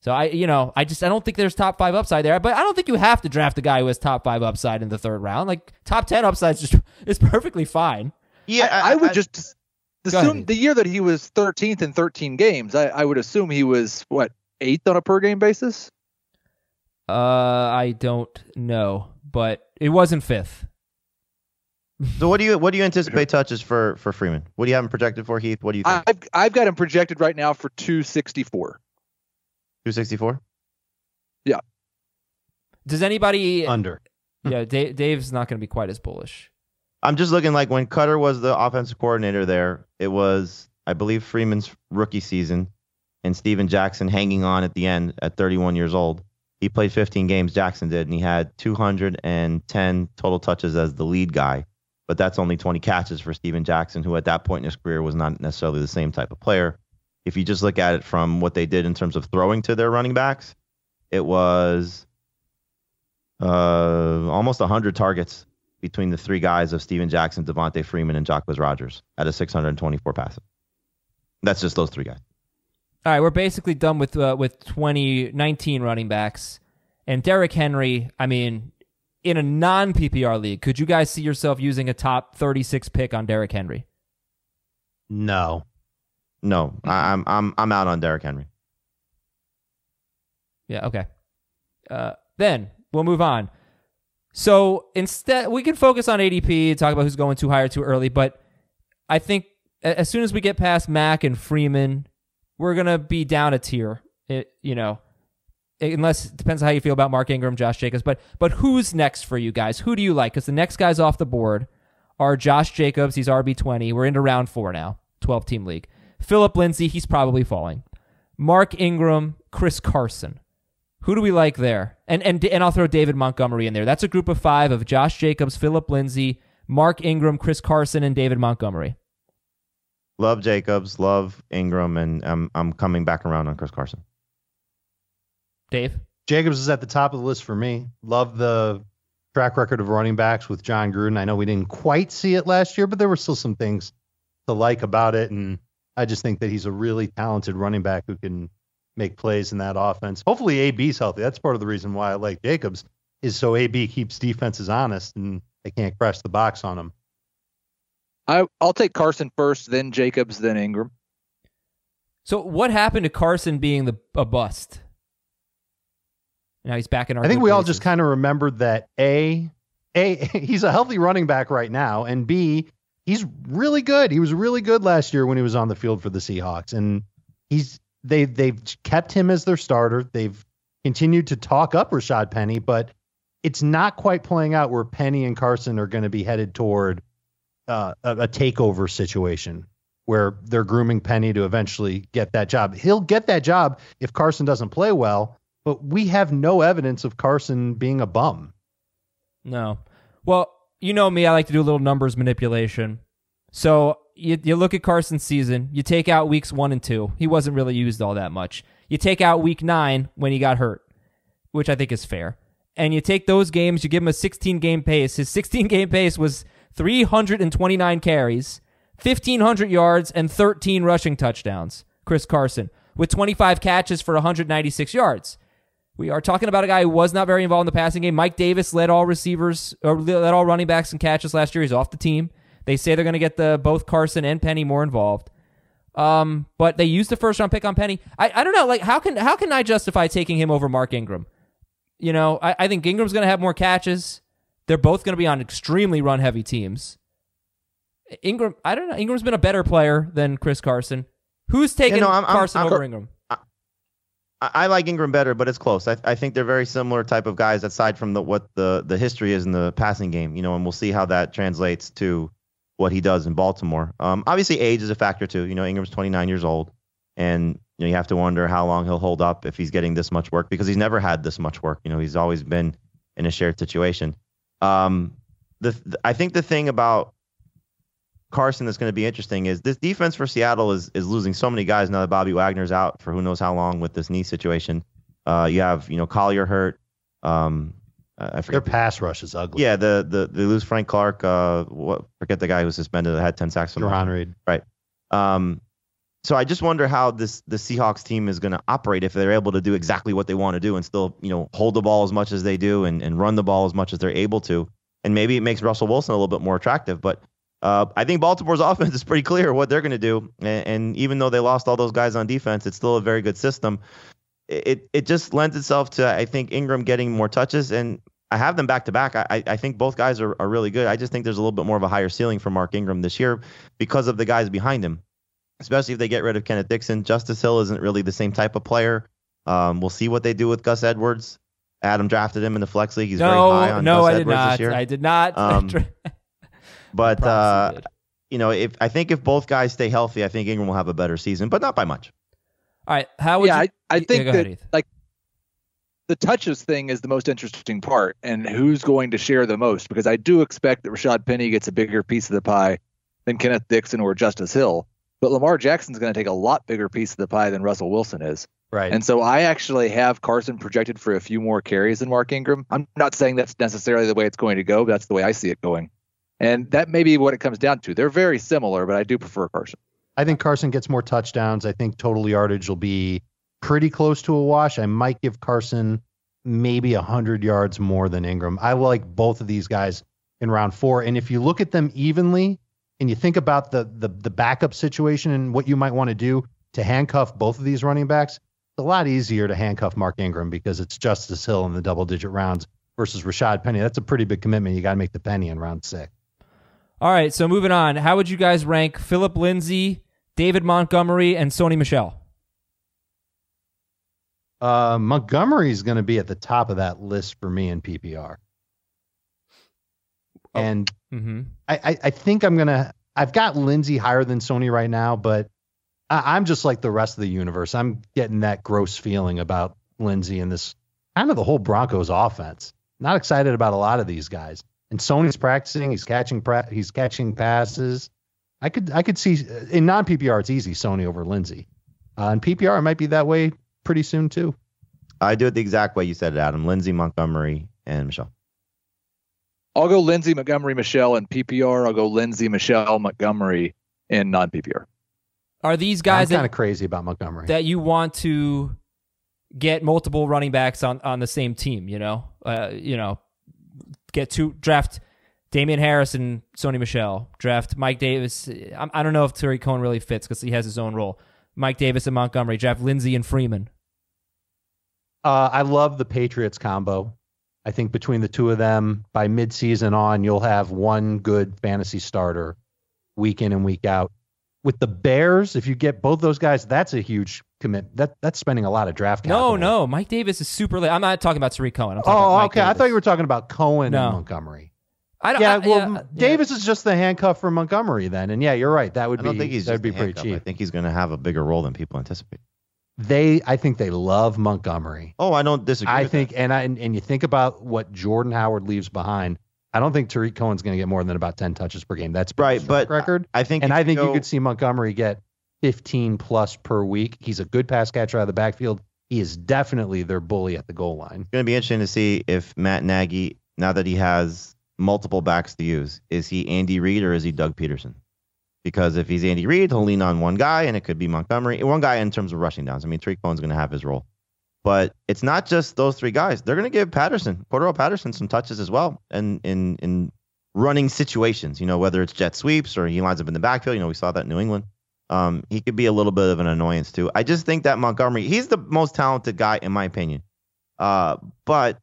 So I, you know, I just I don't think there's top five upside there, but I don't think you have to draft a guy who has top five upside in the third round. Like top ten upside is just is perfectly fine. Yeah, I, I would just assume the year that he was 13th in 13 games. I, I would assume he was what eighth on a per game basis. Uh, I don't know, but it wasn't fifth. So what do you what do you anticipate touches for for Freeman? What do you have him projected for, Heath? What do you think? I've I've got him projected right now for 264. Two sixty four. Yeah. Does anybody? Under. yeah, Dave, Dave's not going to be quite as bullish. I'm just looking like when Koetter was the offensive coordinator there, it was I believe Freeman's rookie season and Steven Jackson hanging on at the end at 31 years old. He played 15 games, Jackson did, and he had 210 total touches as the lead guy. But that's only 20 catches for Steven Jackson, who at that point in his career was not necessarily the same type of player. If you just look at it from what they did in terms of throwing to their running backs, it was uh, almost 100 targets between the three guys of Steven Jackson, Devonta Freeman, and Jacquizz Rogers at a 624 passing. That's just those three guys. All right, we're basically done with uh, with 2019 running backs. And Derrick Henry, I mean, in a non PPR league, could you guys see yourself using a top 36 pick on Derrick Henry? No. No, I, I'm I'm I'm out on Derrick Henry. Yeah, okay. Uh, then we'll move on. So instead, we can focus on ADP, and talk about who's going too high or too early. But I think as soon as we get past Mack and Freeman, we're gonna be down a tier. It, you know, Eh, unless it depends on how you feel about Mark Ingram, Josh Jacobs. But but who's next for you guys? Who do you like? Because the next guys off the board are Josh Jacobs. He's RB twenty. We're into round four now, twelve team league. Philip Lindsay. He's probably falling. Mark Ingram, Chris Carson. Who do we like there? And and and I'll throw David Montgomery in there. That's a group of five of Josh Jacobs, Philip Lindsay, Mark Ingram, Chris Carson, and David Montgomery. Love Jacobs, love Ingram, and I'm I'm coming back around on Chris Carson. Dave. Jacobs is at the top of the list for me. Love the track record of running backs with Jon Gruden. I know we didn't quite see it last year, but there were still some things to like about it. And I just think that he's a really talented running back who can make plays in that offense. Hopefully AB's healthy. That's part of the reason why I like Jacobs is so AB keeps defenses honest and they can't crash the box on him. I I'll take Carson first, then Jacobs, then Ingram. So what happened to Carson being the a bust? Now he's back in our. I think we all just kind of remembered that A, A, he's a healthy running back right now, and B, he's really good. He was really good last year when he was on the field for the Seahawks, and he's they they've kept him as their starter. They've continued to talk up Rashaad Penny, but it's not quite playing out where Penny and Carson are going to be headed toward uh, a, a takeover situation where they're grooming Penny to eventually get that job. He'll get that job if Carson doesn't play well, but we have no evidence of Carson being a bum. No. Well, you know me. I like to do a little numbers manipulation. So you, you look at Carson's season. You take out weeks one and two. He wasn't really used all that much. You take out week nine when he got hurt, which I think is fair. and you take those games, you give him a 16 game pace. His 16 game pace was 329 carries, 1,500 yards, and 13 rushing touchdowns. Chris Carson with 25 catches for 196 yards. We are talking about a guy who was not very involved in the passing game. Mike Davis led all receivers or led all running backs and catches last year. He's off the team. They say they're going to get the both Carson and Penny more involved. Um, but they used the first round pick on Penny. I, I don't know. Like how can how can I justify taking him over Mark Ingram? You know, I, I think Ingram's going to have more catches. They're both going to be on extremely run heavy teams. Ingram, I don't know. Ingram's been a better player than Chris Carson. Who's taking no, I'm- I'm- Carson I'm- over Ingram? I, like Ingram better, but it's close. I, I think they're very similar type of guys, aside from the what the the history is in the passing game. You know, and we'll see how that translates to what he does in Baltimore. Um, obviously, age is a factor too. You know, Ingram's 29 years old, and you know you have to wonder how long he'll hold up if he's getting this much work because he's never had this much work. You know, he's always been in a shared situation. Um, the, the I think the thing about Carson that's going to be interesting is this defense for Seattle is is losing so many guys now that Bobby Wagner's out for who knows how long with this knee situation. Uh, you have you know Collier hurt. Um, I Their forget. pass rush is ugly. Yeah, the the they lose Frank Clark. Uh, what forget the guy who was suspended that had ten sacks from Jarran Reed. Right. Um, so I just wonder how this the Seahawks team is going to operate if they're able to do exactly what they want to do and still, you know, hold the ball as much as they do and, and run the ball as much as they're able to. And maybe it makes Russell Wilson a little bit more attractive. But uh, I think Baltimore's offense is pretty clear what they're going to do. And, and even though they lost all those guys on defense, it's still a very good system. It it just lends itself to I think Ingram getting more touches and. I have them back to back. I, I think both guys are, are really good. I just think there's a little bit more of a higher ceiling for Mark Ingram this year because of the guys behind him especially if they get rid of Kenneth Dixon. Justice Hill isn't really the same type of player. Um, we'll see what they do with Gus Edwards. Adam drafted him in the flex league. He's very high no, on no, Gus I did Edwards not. this year. I did not. Um, but uh, you know, if I think if both guys stay healthy, I think Ingram will have a better season, but not by much. all right, how would yeah, you? I, I think go that ahead, like the touches thing is the most interesting part, and who's going to share the most? Because I do expect that Rashaad Penny gets a bigger piece of the pie than Kenneth Dixon or Justice Hill, but Lamar Jackson's going to take a lot bigger piece of the pie than Russell Wilson is. Right. And so I actually have Carson projected for a few more carries than Mark Ingram. I'm not saying that's necessarily the way it's going to go, but that's the way I see it going. And that may be what it comes down to. They're very similar, but I do prefer Carson. I think Carson gets more touchdowns. I think total yardage will be pretty close to a wash. I might give Carson maybe 100 yards more than Ingram. I like both of these guys in round four. And if you look at them evenly and you think about the, the, the backup situation and what you might want to do to handcuff both of these running backs, it's a lot easier to handcuff Mark Ingram because it's Justice Hill in the double digit rounds versus Rashaad Penny. That's a pretty big commitment. You got to make the penny in round six. All right, so moving on. How would you guys rank Philip Lindsay, David Montgomery, and Sony Michel? Uh, Montgomery's going to be at the top of that list for me in PPR. Oh. And Mm-hmm. I, I, I think I'm going to, I've got Lindsay higher than Sony right now, but I, I'm just like the rest of the universe. I'm getting that gross feeling about Lindsay and this kind of the whole Broncos offense. Not excited about a lot of these guys. And Sony's practicing. He's catching. pra- He's catching passes. I could. I could see in non PPR it's easy Sony over Lindsay. Uh, in PPR it might be that way pretty soon too. I do it the exact way you said it, Adam. Lindsay, Montgomery, and Michel. I'll go Lindsay, Montgomery, Michel and PPR. I'll go Lindsay, Michel, Montgomery in non PPR. Are these guys kind of crazy about Montgomery. that you want to get multiple running backs on, on the same team? You know, uh, you know, get two draft Damien Harris and Sony Michel. Draft Mike Davis. I, I don't know if Tarik Cohen really fits because he has his own role. Mike Davis and Montgomery. Draft Lindsay and Freeman. Uh, I love the Patriots combo. I think between the two of them, by midseason on, you'll have one good fantasy starter week in and week out. With the Bears, if you get both those guys, that's a huge commit. That that's spending a lot of draft capital. No, no, Mike Davis is super late. I'm not talking about Tarik Cohen. I'm talking Oh, Mike okay. I thought you were talking about Cohen No. and Montgomery. I don't, Yeah, I- well, yeah, Davis is just the handcuff for Montgomery then, and yeah, you're right. That would I don't be think he's that'd just be pretty handcuff. I think he's going to have a bigger role than people anticipate. They, I think they love Montgomery. Oh, I don't disagree. I with think, that. and I and, and you think about what Jordan Howard leaves behind. I don't think Tarik Cohen's going to get more than about ten touches per game. That's right, but record. I think and I think go- you could see Montgomery get 15 plus per week. He's a good pass catcher out of the backfield. he is definitely their bully at the goal line. It's going to be interesting to see if Matt Nagy, now that he has multiple backs to use, is he Andy Reid or is he Doug Pederson? Because if he's Andy Reid, he'll lean on one guy, and it could be Montgomery. One guy in terms of rushing downs. I mean, Tarik Cohen's going to have his role. But it's not just those three guys. They're going to give Patterson, Cordarrelle Patterson, some touches as well, and in in running situations. You know, whether it's jet sweeps or he lines up in the backfield. You know, we saw that in New England. Um, he could be a little bit of an annoyance too. I just think that Montgomery, he's the most talented guy in my opinion. Uh, but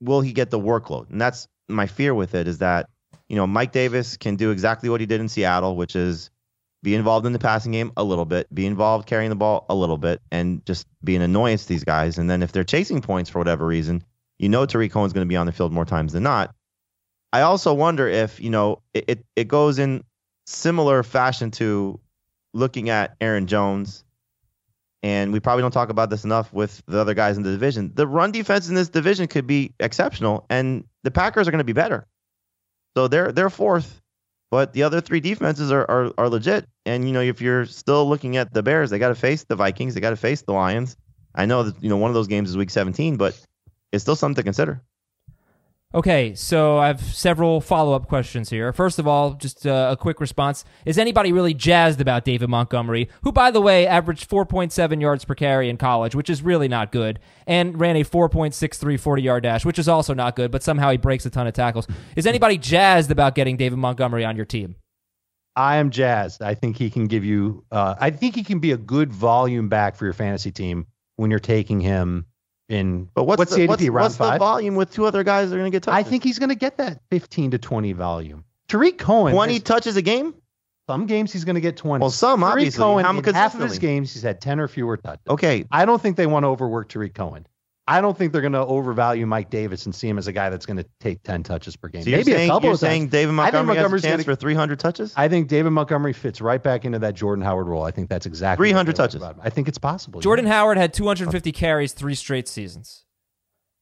will he get the workload? And that's my fear with it is that you know Mike Davis can do exactly what he did in Seattle, which is be involved in the passing game a little bit, be involved carrying the ball a little bit, and just be an annoyance to these guys. And then if they're chasing points for whatever reason, you know Tarik Cohen's going to be on the field more times than not. I also wonder if you know it, it, it goes in similar fashion to looking at Aaron Jones, and we probably don't talk about this enough with the other guys in the division. The run defense in this division could be exceptional, and the Packers are going to be better. So they're they're fourth, but the other three defenses are, are are legit. And you know, if you're still looking at the Bears, they got to face the Vikings, they got to face the Lions. I know that you know one of those games is Week 17, but it's still something to consider. Okay, so I have several follow up questions here. First of all, just uh, a quick response. Is anybody really jazzed about David Montgomery, who, by the way, averaged 4.7 yards per carry in college, which is really not good, and ran a 4.63 40 yard dash, which is also not good, but somehow he breaks a ton of tackles? Is anybody jazzed about getting David Montgomery on your team? I am jazzed. I think he can give you. Uh, I think he can be a good volume back for your fantasy team when you're taking him in. But what's, what's the, the ADP what's, round what's the volume with two other guys that are going to get touches? I think he's going to get that 15 to 20 volume. Tarik Cohen. 20 has- touches a game. Some games he's going to get 20. Well, some Tarik obviously. Cohen, half of his games, he's had 10 or fewer touches. Okay, I don't think they want to overwork Tarik Cohen. I don't think they're going to overvalue Mike Davis and see him as a guy that's going to take 10 touches per game. so Maybe saying, a couple you're of saying times. David I think Montgomery has a Montgomery's chance gonna- for 300 touches? I think David Montgomery fits right back into that Jordan Howard role. I think that's exactly 300 touches. about. I think it's possible. yeah. Jordan Howard had 250 carries three straight seasons.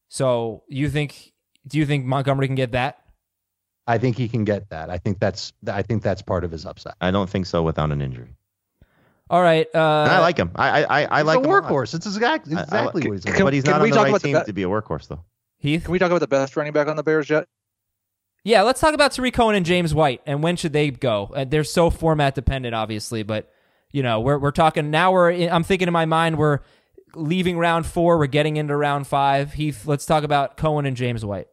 So you think? Do you think Montgomery can get that? I think he can get that. I think that's I think that's part of his upside. I don't think so without an injury. All right. Uh, I like him. I I I, I He's like a him a workhorse. It's exactly I- I exactly what he's doing. Can- but he's not we on the talk right about the team to be a workhorse though. Heath. Can we talk about the best running back on the Bears yet? Yeah, let's talk about Tarik Cohen and James White and when should they go? Uh, they're so format dependent, obviously, but you know we're we're talking now. We're in, I'm thinking in my mind we're leaving round four. We're getting into round five. Heath, let's talk about Cohen and James White.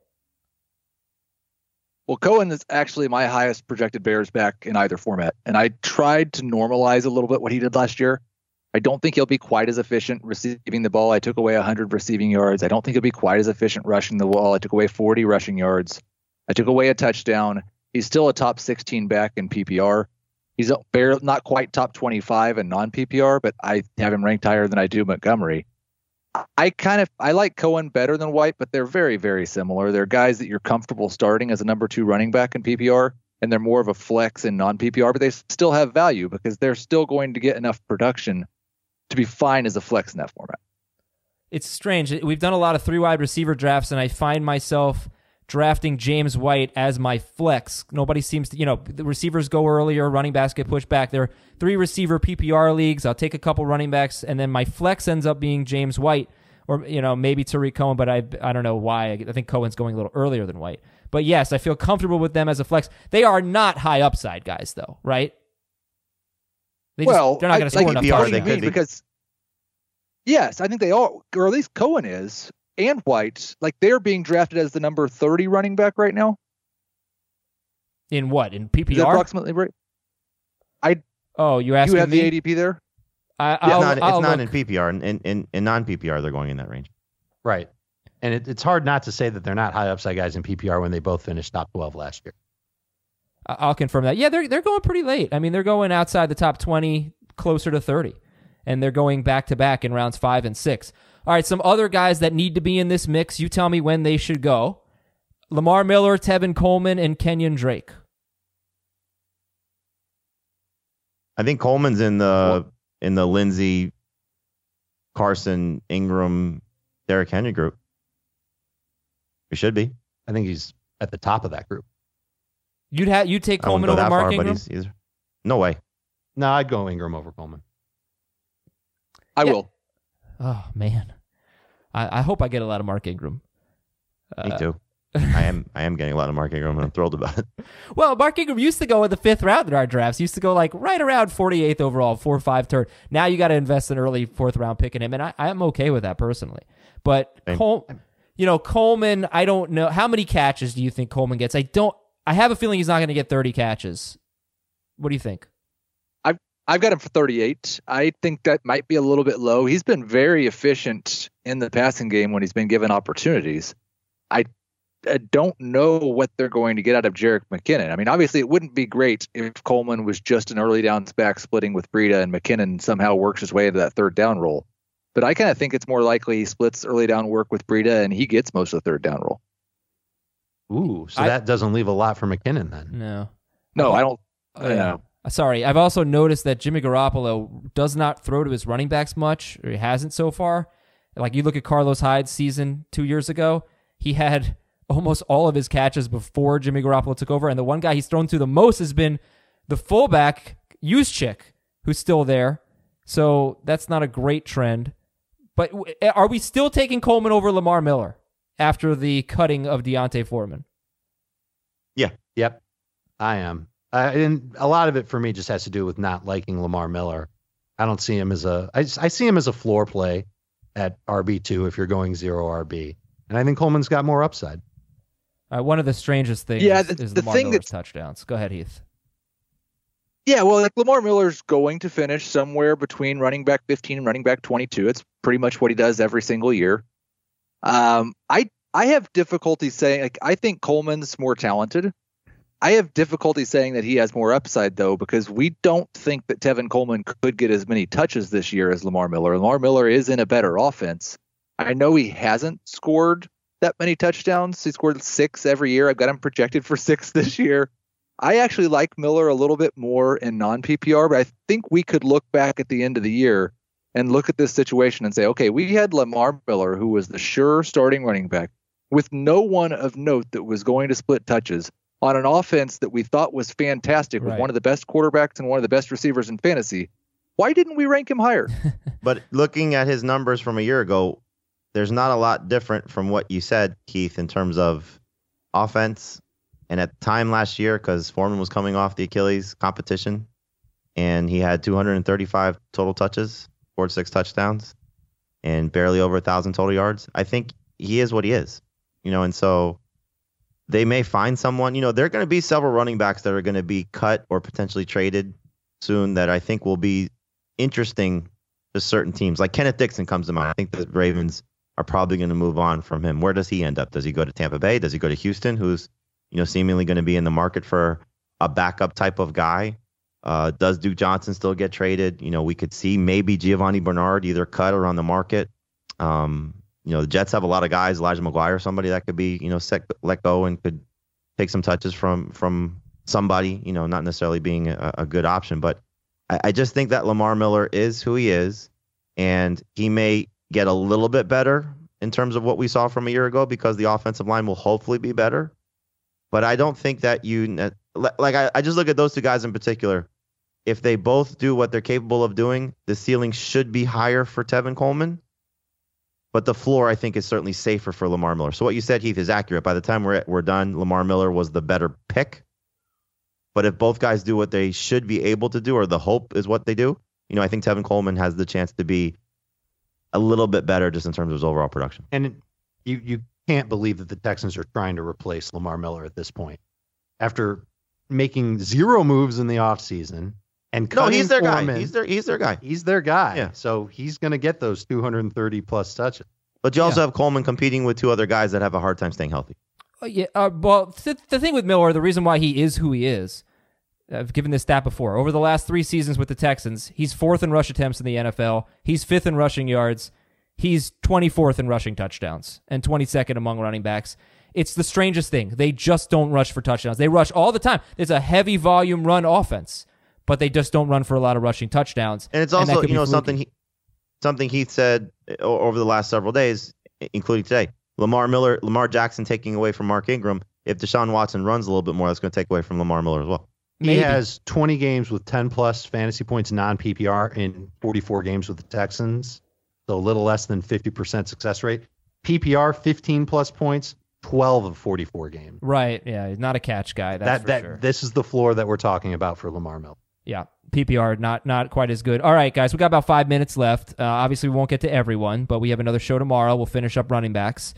Well, Cohen is actually my highest projected Bears back in either format, and I tried to normalize a little bit what he did last year. I don't think he'll be quite as efficient receiving the ball. I took away 100 receiving yards. I don't think he'll be quite as efficient rushing the ball. I took away 40 rushing yards. I took away a touchdown. He's still a top 16 back in PPR. He's a bare, not quite top 25 in non PPR, but I have him ranked higher than I do Montgomery. I kind of I like Cohen better than White, but they're very very similar. They're guys that you're comfortable starting as a number two running back in PPR, and they're more of a flex in non PPR, but they still have value because they're still going to get enough production to be fine as a flex in that format. It's strange. We've done a lot of three wide receiver drafts, and I find myself drafting James White as my flex. Nobody seems to, you know, the receivers go earlier, running backs get pushed back. There are three receiver PPR leagues. I'll take a couple running backs, and then my flex ends up being James White, or you know maybe Tarik Cohen, but I I don't know why. I think Cohen's going a little earlier than White. But yes, I feel comfortable with them as a flex. They are not high upside guys, though, right? They just- well, they're not going to score like, enough PPR, what touchdowns. do you they could be. Because yes, I think they are, or at least Cohen is, and White. Like they're being drafted as the number 30 running back right now. In what? In Is that PPR? approximately right? I Oh, you asked. You have me? the ADP there. I, It's I'll, not, it's I'll not look. in PPR. In, in, in, in non PPR, they're going in that range. Right. And it, it's hard not to say that they're not high upside guys in PPR when they both finished top 12 last year. I- I'll confirm that. Yeah, they're they're going pretty late. I mean, they're going outside the top twenty, closer to thirty, and they're going back to back in rounds five and six. All right, some other guys that need to be in this mix. You tell me when they should go. Lamar Miller, Tevin Coleman, and Kenyan Drake. I think Coleman's in the in the Lindsay, Carson, Ingram, Derrick Henry group. He should be. I think he's at the top of that group. You'd have you take Coleman go over Mark far, Ingram. he's, he's no way. No, I'd go Ingram over Coleman. I Yeah. will. Oh man, I, I hope I get a lot of Mark Ingram. Me uh, too. I am I am getting a lot of Mark Ingram and I'm thrilled about it. Well, Mark Ingram used to go in the fifth round in our drafts. He used to go like right around 48th overall, four or five turn. Now you got to invest an early fourth round pick in him, and I, I'm okay with that personally. But Same. Col- you know, Coleman, I don't know how many catches do you think Coleman gets? I don't. I have a feeling he's not going to get 30 catches. What do you think? I've got him for 38. I think that might be a little bit low. He's been very efficient in the passing game when he's been given opportunities. I, I don't know what they're going to get out of Jerick McKinnon. I mean, obviously, it wouldn't be great if Coleman was just an early downs back splitting with Breida and McKinnon somehow works his way into that third down role. But I kind of think it's more likely he splits early down work with Breida and he gets most of the third down role. Ooh, so I- that doesn't leave a lot for McKinnon then. No. No, I don't. Oh, yeah. Sorry, I've also noticed that Jimmy Garoppolo does not throw to his running backs much, or he hasn't so far. Like you look at Carlos Hyde's season two years ago, he had almost all of his catches before Jimmy Garoppolo took over, and the one guy he's thrown to the most has been the fullback Juszczyk, who's still there. So that's not a great trend. But eh, are we still taking Coleman over Lamar Miller after the cutting of D'Onta Foreman? Yeah. Yep, I am. Uh, and a lot of it for me just has to do with not liking Lamar Miller. I don't see him as a. I, just- I see him as a floor play at RB two if you're going zero RB, and I think Coleman's got more upside. Uh, one of the strangest things Yeah, is, the- is the Lamar thing Miller's that's- touchdowns. Go ahead, Heath. Yeah, well, like Lamar Miller's going to finish somewhere between running back 15 and running back 22. It's pretty much what he does every single year. Um, I I have difficulty saying like I think Coleman's more talented. I have difficulty saying that he has more upside though because we don't think that Tevin Coleman could get as many touches this year as Lamar Miller. Lamar Miller is in a better offense. I know he hasn't scored that many touchdowns. He scored six every year. I've got him projected for six this year. I actually like Miller a little bit more in non PPR, but I think we could look back at the end of the year and look at this situation and say, okay, we had Lamar Miller, who was the sure starting running back, with no one of note that was going to split touches on an offense that we thought was fantastic with one of the best quarterbacks and one of the best receivers in fantasy. Why didn't we rank him higher? But looking at his numbers from a year ago, there's not a lot different from what you said, Keith, in terms of offense. And at the time last year, because Foreman was coming off the Achilles competition, and he had 235 total touches, four to six touchdowns, and barely over a thousand total yards. I think he is what he is, you know. And so they may find someone. You know, there are going to be several running backs that are going to be cut or potentially traded soon that I think will be interesting to certain teams. Like Kenneth Dixon comes to mind. I think the Ravens are probably going to move on from him. Where does he end up? Does he go to Tampa Bay? Does he go to Houston, who's you know seemingly going to be in the market for a backup type of guy? Uh, does Duke Johnson still get traded? You know, we could see maybe Giovani Bernard either cut or on the market. Um, you know, the Jets have a lot of guys, Elijah McGuire, somebody that could be, you know, set, let go and could take some touches from from somebody, you know, not necessarily being a, a good option. But I, I just think that Lamar Miller is who he is, and he may get a little bit better in terms of what we saw from a year ago because the offensive line will hopefully be better. But I don't think that you like I, I just look at those two guys in particular. If they both do what they're capable of doing, the ceiling should be higher for Tevin Coleman. But the floor, I think, is certainly safer for Lamar Miller. So what you said, Heath, is accurate. By the time we're we're done, Lamar Miller was the better pick. But if both guys do what they should be able to do, or the hope is what they do, you know, I think Tevin Coleman has the chance to be a little bit better just in terms of his overall production. And you you can't believe that the Texans are trying to replace Lamar Miller at this point. After making zero moves in the offseason and No, he's their guy. He's their he's their guy. he's their guy. Yeah. So he's going to get those 230 plus touches. But you also Yeah. have Coleman competing with two other guys that have a hard time staying healthy. Uh, yeah. Uh, well, th- the thing with Miller, the reason why he is who he is, I've given this stat before. Over the last three seasons with the Texans, he's fourth in rush attempts in the NFL. He's fifth in rushing yards. He's 24th in rushing touchdowns and 22nd among running backs. It's the strangest thing. They just don't rush for touchdowns. They rush all the time. It's a heavy volume run offense, but they just don't run for a lot of rushing touchdowns. And it's also, could you know, fluky. something he, something Heath said eh, over the last several days, including today. Lamar Miller, Lamar Jackson taking away from Mark Ingram. If Deshaun Watson runs a little bit more, that's going to take away from Lamar Miller as well. He has 20 games with 10 plus fantasy points non PPR in 44 games with the Texans. so a little less than 50% success rate. PPR, 15 plus points, 12 of 44 games. Right. Yeah. He's not a catch guy. That's that for that sure. this is the floor that we're talking about for Lamar Miller. Yeah, PPR not not quite as good. All right, guys, we got about five minutes left. Uh, obviously, we won't get to everyone, but we have another show tomorrow. We'll finish up running backs.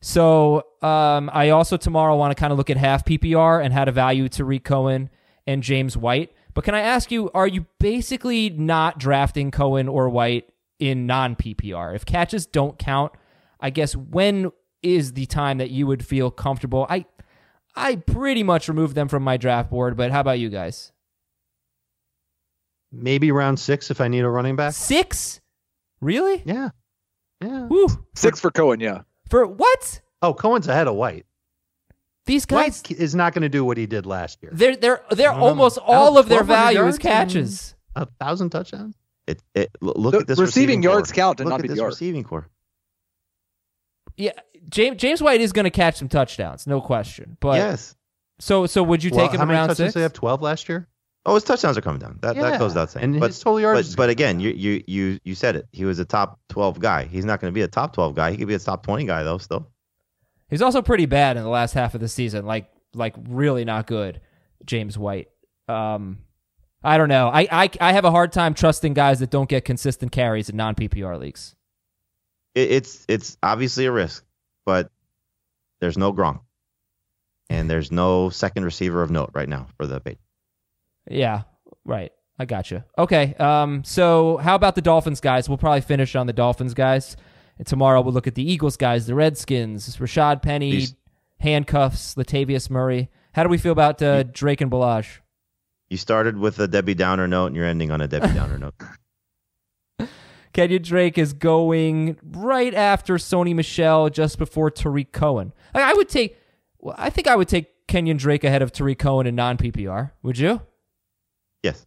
So um, I also tomorrow want to kind of look at half PPR and how to value Tarik Cohen and James White. But can I ask you, are you basically not drafting Cohen or White in non PPR? If catches don't count, I guess when is the time that you would feel comfortable? I I pretty much removed them from my draft board, but how about you guys? Maybe round six if I need a running back. Six? Really? Yeah. Yeah. Woo. Six for Cohen, yeah. For what? Oh, Cohen's ahead of White. These guys White is not going to do what he did last year. they're they're they're I almost all of their value is catches. A thousand touchdowns. It, it, look The at this receiving core. yards count and Look not at this PPR. receiving core. Yeah, James James White is going to catch some touchdowns, no question. But yes. so so would you Well, take him how many round touchdowns six? they have? Twelve last year. Oh, his touchdowns are coming down. That that goes without saying. And but, his total yards. but but again, you you you you said it. He was a top twelve guy. He's not going to be a top twelve guy. He could be a top twenty guy though. Still. He's also pretty bad in the last half of the season, like like really not good. James White. Um, I don't know. I, I I have a hard time trusting guys that don't get consistent carries in non PPR leagues. It, it's it's obviously a risk, but there's no Gronk, and there's no second receiver of note right now for the Patriots. Yeah, right. I got you. Okay. Um. So how about the Dolphins guys? We'll probably finish on the Dolphins guys, and tomorrow we'll look at the Eagles guys, the Redskins, Rashaad Penny, handcuffs, Latavius Murray. How do we feel about uh, Drake and Ballage? You started with a Debbie Downer note, and you're ending on a Debbie Downer note. Kenyan Drake is going right after Sony Michel, just before Tarik Cohen. I, I would take. Well, I think I would take Kenyan Drake ahead of Tarik Cohen in non PPR. Would you? Yes.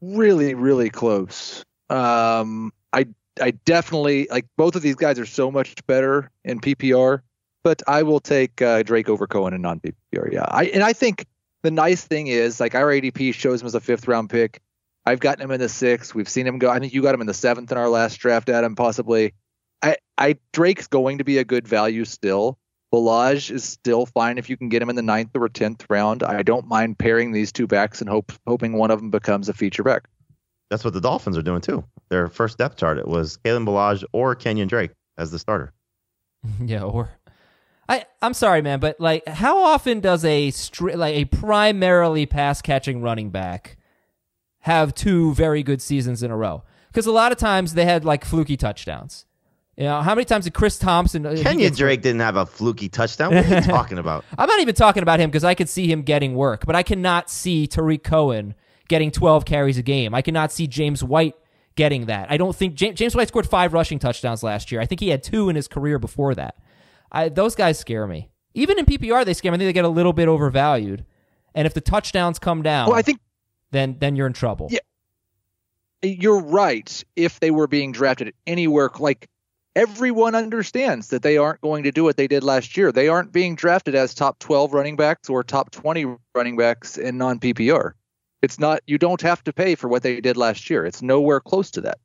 Really really close. Um i i definitely like both of these guys are so much better in ppr but i will take uh, drake over cohen in non-ppr yeah. I and i think the nice thing is like our adp shows him as a fifth round pick. I've gotten him in the sixth. We've seen him go i think you got him in the seventh in our last draft adam possibly. I i drake's going to be a good value still Ballage is still fine if you can get him in the ninth or tenth round. I don't mind pairing these two backs and hope hoping one of them becomes a feature back. That's what the Dolphins are doing too. Their first depth chart it was Kalen Ballage or Kenyan Drake as the starter. Yeah, or I I'm sorry, man, but like how often does a stri- like a primarily pass catching running back have two very good seasons in a row? Because a lot of times they had like fluky touchdowns. You know, how many times did Chris Thompson? uh, he Kenyan gets- Drake didn't have a fluky touchdown. What are you talking about? I'm not even talking about him because I could see him getting work, but I cannot see Tarik Cohen getting 12 carries a game. I cannot see James White getting that. I don't think James, James White scored five rushing touchdowns last year. I think he had two in his career before that. I, those guys scare me. Even in PPR, they scare me. I think they get a little bit overvalued. And if the touchdowns come down, Well, I think then then you're in trouble. Yeah. you're right. If they were being drafted anywhere, like everyone understands that they aren't going to do what they did last year. They aren't being drafted as top 12 running backs or top 20 running backs in non PPR. It's not, you don't have to pay for what they did last year. It's nowhere close to that.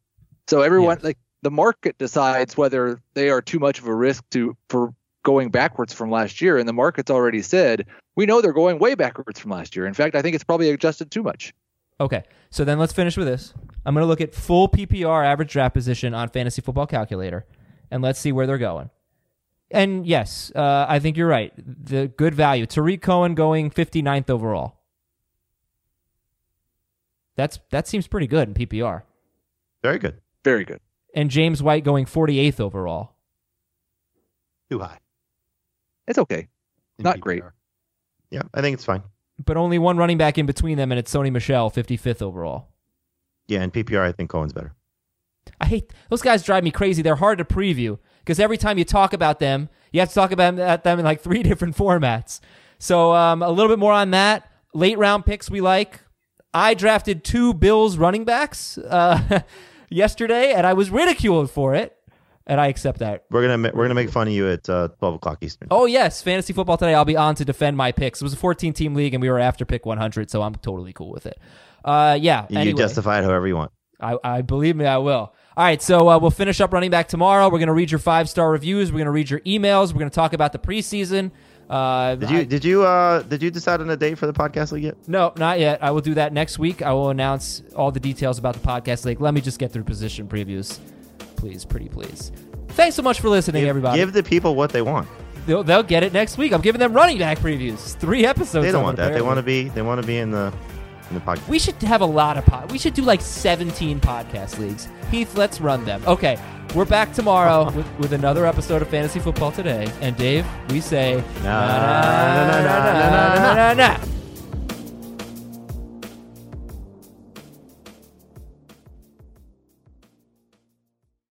So everyone, Yes. like the market decides whether they are too much of a risk to, for going backwards from last year. And the market's already said, we know they're going way backwards from last year. In fact, I think it's probably adjusted too much. Okay, so then let's finish with this. I'm going to look at full PPR average draft position on Fantasy Football Calculator, and let's see where they're going. And yes, uh, I think you're right. The good value. Tarik Cohen going 59th overall. That's that seems pretty good in PPR. Very good. Very good. And James White going 48th overall. Too high. It's okay. in Not PPR. great. Yeah, I think it's fine. But only one running back in between them, and it's Sony Michel, 55th overall. Yeah, in PPR, I think Cohen's better. I hate those guys. Drive me crazy. They're hard to preview because every time you talk about them, you have to talk about them in like three different formats. So um, a little bit more on that. Late round picks we like. I drafted two Bills running backs uh, yesterday, and I was ridiculed for it, and I accept that. We're gonna we're gonna make fun of you at uh, twelve o'clock Eastern. Oh yes, fantasy football today. I'll be on to defend my picks. It was a 14 team league, and we were after pick 100, so I'm totally cool with it. Uh, yeah. you anyway. justify it however you want. I, I believe me, I will. All right, so uh, we'll finish up running back tomorrow. We're going to read your five star reviews. We're going to read your emails. We're going to talk about the preseason. Uh, Did you I- did you uh did you decide on a date for the podcast league yet? no, not yet. I will do that next week. I will announce all the details about the podcast league. Let me just get through position previews, please, pretty please. Thanks so much for listening, Give, everybody. give the people what they want. they'll, they'll get it next week. I'm giving them running back previews. Three episodes. They don't want it, that. They want to be they want to be in the in the podcast. We should have a lot of pod. We should do like 17 podcast leagues. Heath, let's run them. Okay, we're back tomorrow with, with another episode of Fantasy Football Today. And Dave, we say Na, na, na, na, na, na, na, na.